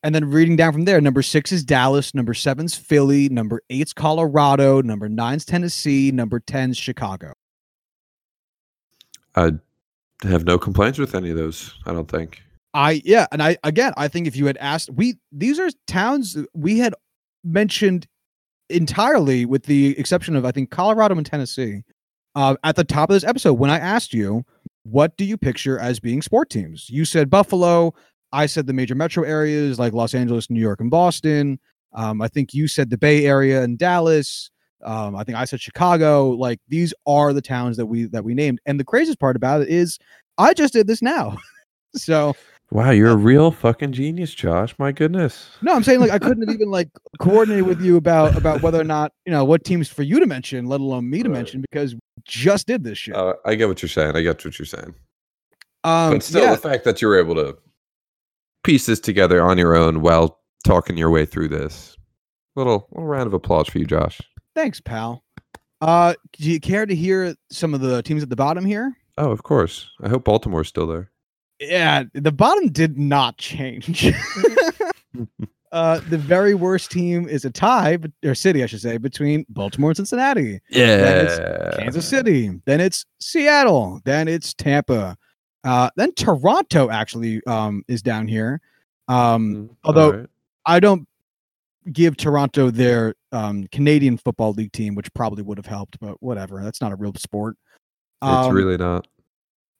Speaker 1: And then reading down from there, number six is Dallas, number seven's Philly, number eight's Colorado, number nine's Tennessee, number ten's Chicago.
Speaker 2: I have no complaints with any of those. I don't think.
Speaker 1: I yeah, and I again, I think if you had asked, we these are towns we had mentioned entirely, with the exception of I think Colorado and Tennessee, uh, at the top of this episode when I asked you, what do you picture as being sport teams? You said Buffalo. I said the major metro areas like Los Angeles, New York, and Boston. Um, I think you said the Bay Area and Dallas. Um, I think I said Chicago. Like these are the towns that we that we named. And the craziest part about it is I just did this now. so
Speaker 2: Wow, you're a real fucking genius, Josh. My goodness.
Speaker 1: no, I'm saying like I couldn't have even like coordinated with you about about whether or not you know what teams for you to mention, let alone me to
Speaker 2: Right.
Speaker 1: mention, because we just did this shit.
Speaker 2: Uh, I get what you're saying. I get what you're saying.
Speaker 1: um,
Speaker 2: but still,
Speaker 1: yeah,
Speaker 2: the fact that you were able to piece this together on your own while talking your way through this, little little round of applause for you, Josh.
Speaker 1: thanks, pal. Uh, do you care to hear some of the teams at the bottom here?
Speaker 2: Oh, of course. I hope Baltimore's still there.
Speaker 1: Yeah, the bottom did not change. uh, the very worst team is a tie, or city, I should say, between Baltimore and Cincinnati.
Speaker 2: Yeah.
Speaker 1: Kansas City. Then it's Seattle. Then it's Tampa. Uh, then Toronto actually um, is down here. Um,
Speaker 2: Mm,
Speaker 1: although-
Speaker 2: alright.
Speaker 1: I don't. give Toronto their um, Canadian Football League team, which probably would have helped, but whatever. That's not a real sport.
Speaker 2: It's
Speaker 1: Um,
Speaker 2: really not.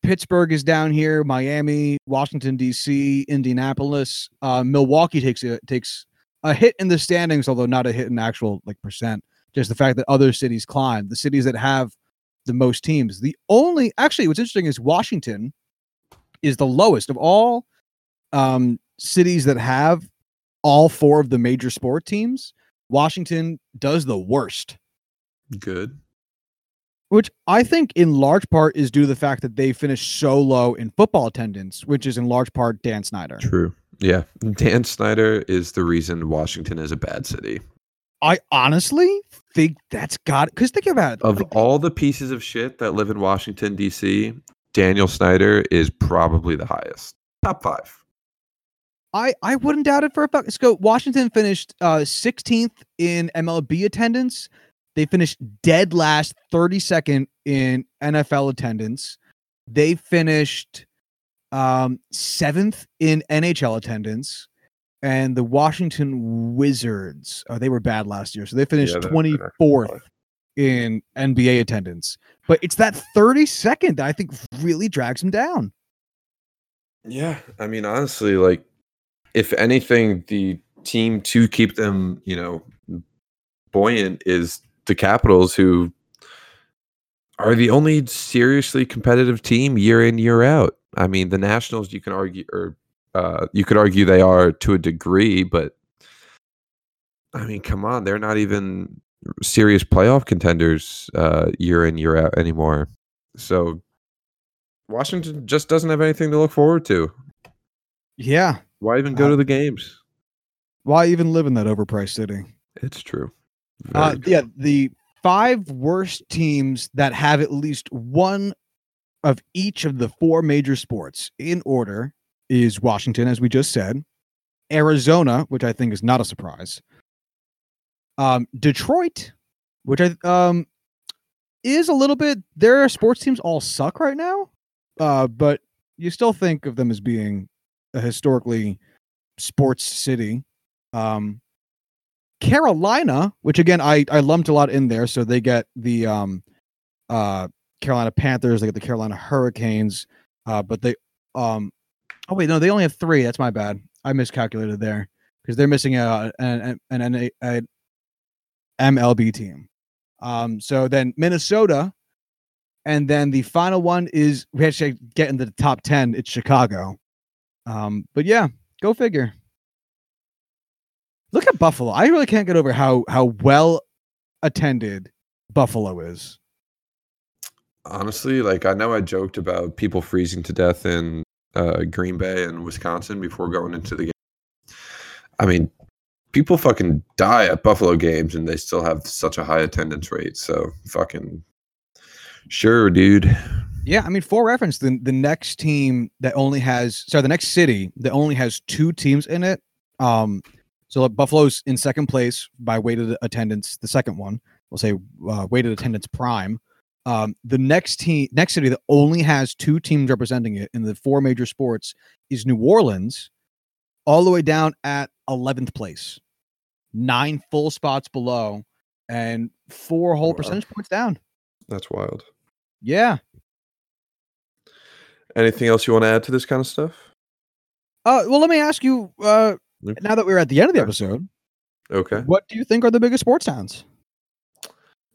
Speaker 1: Pittsburgh is down here, Miami, Washington D.C., Indianapolis, uh, Milwaukee takes a takes a hit in the standings, although not a hit in actual like percent. Just the fact that other cities climb, the cities that have the most teams. The only actually, what's interesting is Washington is the lowest of all um, cities that have all four of the major sport teams. Washington does the worst
Speaker 2: Good.
Speaker 1: Which I think in large part is due to the fact that they finished so low in football attendance, which is in large part Dan Snyder.
Speaker 2: True. Yeah. Dan Snyder is the reason Washington is a bad city.
Speaker 1: I honestly think that's got because think about it.
Speaker 2: Of
Speaker 1: like,
Speaker 2: all the pieces of shit that live in Washington, D.C., Daniel Snyder is probably the highest. Top five.
Speaker 1: I I wouldn't doubt it for a fuck. Let's go. Washington finished uh 16th in MLB attendance. They finished dead last, 32nd in NFL attendance. They finished um seventh in NHL attendance. And the Washington Wizards, oh, they were bad last year. So they finished
Speaker 2: Yeah, they're- they're not
Speaker 1: 24th in NBA attendance. But it's that 32nd that I think really drags them down.
Speaker 2: Yeah, I mean, honestly, like, if anything, the team to keep them, you know, buoyant is the Capitals, who are the only seriously competitive team year in year out. I mean, the Nationals, you can argue, or uh, you could argue they are to a degree, but I mean, come on, they're not even serious playoff contenders uh, year in year out anymore. So Washington just doesn't have anything to look forward to.
Speaker 1: Yeah.
Speaker 2: Why even go
Speaker 1: Uh,
Speaker 2: to the games?
Speaker 1: Why even live in that overpriced city?
Speaker 2: It's true.
Speaker 1: Uh, yeah, the five worst teams that have at least one of each of the four major sports in order is Washington, as we just said, Arizona, which I think is not a surprise, um, Detroit, which I um is a little bit. Their sports teams all suck right now, uh, but you still think of them as being a historically sports city. Um, Carolina, which again I I lumped a lot in there, so they get the um uh Carolina Panthers, they get the Carolina Hurricanes, uh, but they um oh wait no they only have three. That's my bad. I miscalculated there because they're missing a an an, an, an MLB team. Um, so then Minnesota, and then the final one is we actually get into the top ten. It's Chicago. Um, but yeah, go figure. Look at Buffalo. I really can't get over how how well attended Buffalo is.
Speaker 2: Honestly, like I know I joked about people freezing to death in uh, Green Bay and Wisconsin before going into the game. I mean, people fucking die at Buffalo games and they still have such a high attendance rate. So fucking sure, dude.
Speaker 1: Yeah, I mean, for reference, the the next team that only has sorry, the next city that only has two teams in it. Um, so like Buffalo's in second place by weighted attendance. The second one, we'll say uh, weighted attendance prime. Um, the next team, next city that only has two teams representing it in the four major sports is New Orleans, all the way down at eleventh place, nine full spots below, and four whole
Speaker 2: Wow.
Speaker 1: percentage points down.
Speaker 2: That's wild.
Speaker 1: Yeah.
Speaker 2: Anything else you want to add to this kind of stuff?
Speaker 1: Uh, well, let me ask you. Uh, Now that we're at the end of the episode,
Speaker 2: Okay.
Speaker 1: what do you think are the biggest sports towns?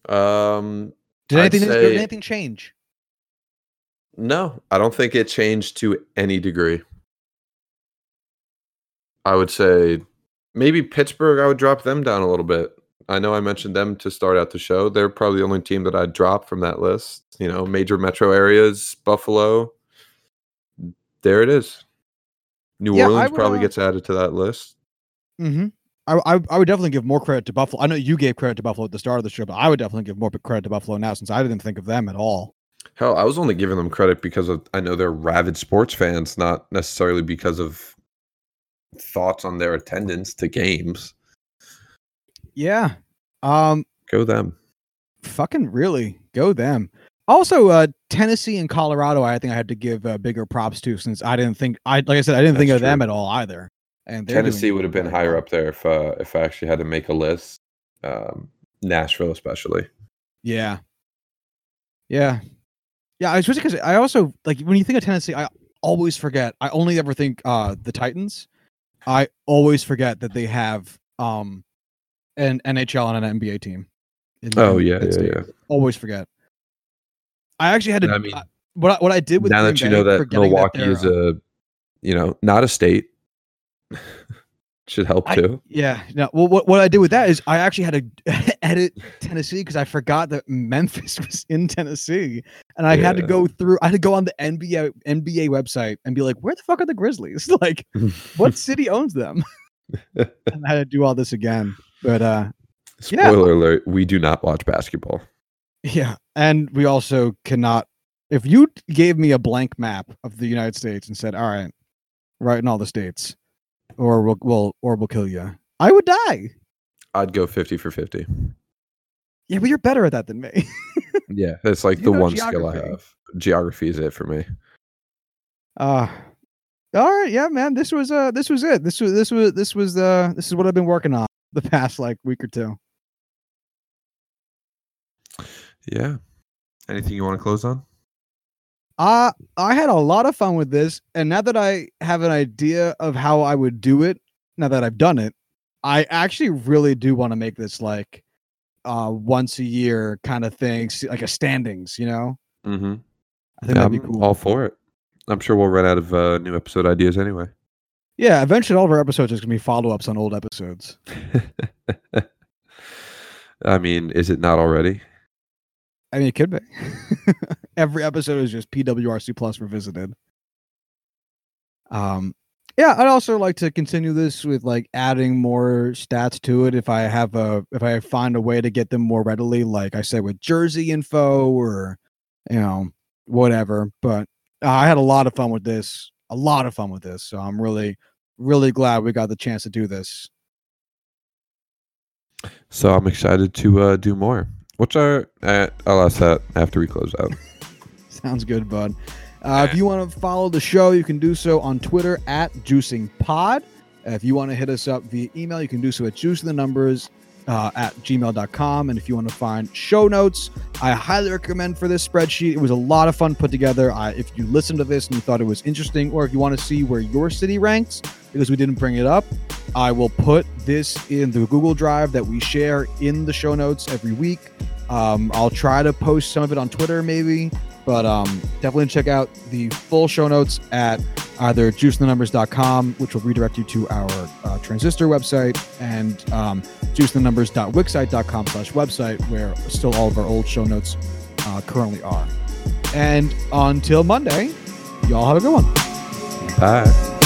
Speaker 2: Um,
Speaker 1: Did
Speaker 2: I'd
Speaker 1: anything did anything change?
Speaker 2: No, I don't think it changed to any degree. I would say maybe Pittsburgh, I would drop them down a little bit. I know I mentioned them to start out the show. They're probably the only team that I'd drop from that list. You know, major metro areas, Buffalo. There it is. New
Speaker 1: Yeah,
Speaker 2: Orleans
Speaker 1: would,
Speaker 2: probably
Speaker 1: uh,
Speaker 2: gets added to that list.
Speaker 1: Mm-hmm. I, I I would definitely give more credit to Buffalo. I know you gave credit to Buffalo at the start of the show, but I would definitely give more credit to Buffalo now since I didn't think of them at all.
Speaker 2: Hell, I was only giving them credit because of I know they're rabid sports fans, not necessarily because of thoughts on their attendance to games.
Speaker 1: Yeah. Um.
Speaker 2: Go them.
Speaker 1: Fucking really go them. Also, uh, Tennessee and Colorado, I think I had to give uh, bigger props to since I didn't think I like I said I didn't think
Speaker 2: That's
Speaker 1: of them at all either. And
Speaker 2: Tennessee would have been higher up there if uh, if I actually had to make a list. Um, Nashville, especially.
Speaker 1: Yeah. Yeah. Yeah, especially because I also like when you think of Tennessee, I always forget. I only ever think uh the Titans. I always forget that they have um an NHL and an NBA team.
Speaker 2: Oh yeah, yeah, yeah.
Speaker 1: Always forget. I actually had to.
Speaker 2: I mean,
Speaker 1: I- what I, what I did with
Speaker 2: now that you know that Milwaukee
Speaker 1: they're,
Speaker 2: is a, you know, not a state, should help
Speaker 1: I-
Speaker 2: too.
Speaker 1: Yeah. No. Well, what, what I did with that is I actually had to edit Tennessee because I forgot that Memphis was in Tennessee, and I had to go through. I had to go on the NBA NBA website and be like, "Where the fuck are the Grizzlies? Like, what city owns them?" and I had to do all this again. But uh, Yeah.
Speaker 2: Spoiler alert: We do not watch basketball.
Speaker 1: Yeah, and we also cannot. If you gave me a blank map of the United States and said, "All right, write in all the states," or we'll, we'll or we'll kill you, I would die.
Speaker 2: I'd go fifty for fifty.
Speaker 1: Yeah, but you're better at that than me.
Speaker 2: Yeah, that's like the one skill I have. Geography is it for me.
Speaker 1: Uh all right, yeah, man. This was uh this was it. This was this was this was uh this is what I've been working on the past like week or two.
Speaker 2: Yeah. Anything you want to close on?
Speaker 1: Uh I had a lot of fun with this, and now that I have an idea of how I would do it, now that I've done it, I actually really do want to make this like uh once a year kind of thing, like a standings, you know?
Speaker 2: Mm-hmm.
Speaker 1: I think that'd be
Speaker 2: I'm
Speaker 1: cool.
Speaker 2: all for it. I'm sure we'll run out of uh, new episode ideas anyway.
Speaker 1: yeah, eventually all of our episodes is gonna be follow-ups on old episodes.
Speaker 2: I mean, is it not already?
Speaker 1: I mean, it could be. Every episode is just PWRC Plus revisited. Um, yeah, I'd also like to continue this with like adding more stats to it if I have a if I find a way to get them more readily, like I said with jersey info or you know whatever. But uh, I had a lot of fun with this, a lot of fun with this. So I'm really, really glad we got the chance to do this.
Speaker 2: So I'm excited to uh, do more. What's our? Uh, I'll ask that after we close out.
Speaker 1: Sounds good, bud. Uh, if you want to follow the show, you can do so on Twitter at JuicingPod. If you want to hit us up via email, you can do so at juicing the numbers uh, at gmail.com. And if you want to find show notes, I highly recommend for this spreadsheet. It was a lot of fun put together. I, if you listened to this and you thought it was interesting, or if you want to see where your city ranks, because we didn't bring it up, I will put this in the Google Drive that we share in the show notes every week. Um, I'll try to post some of it on Twitter, maybe, but um, definitely check out the full show notes at either juicethenumbers.com, which will redirect you to our uh, transistor website, and um, juicethenumbers.wixsite.com slash website, where still all of our old show notes uh, currently are. And until Monday, y'all have a good one.
Speaker 2: Bye.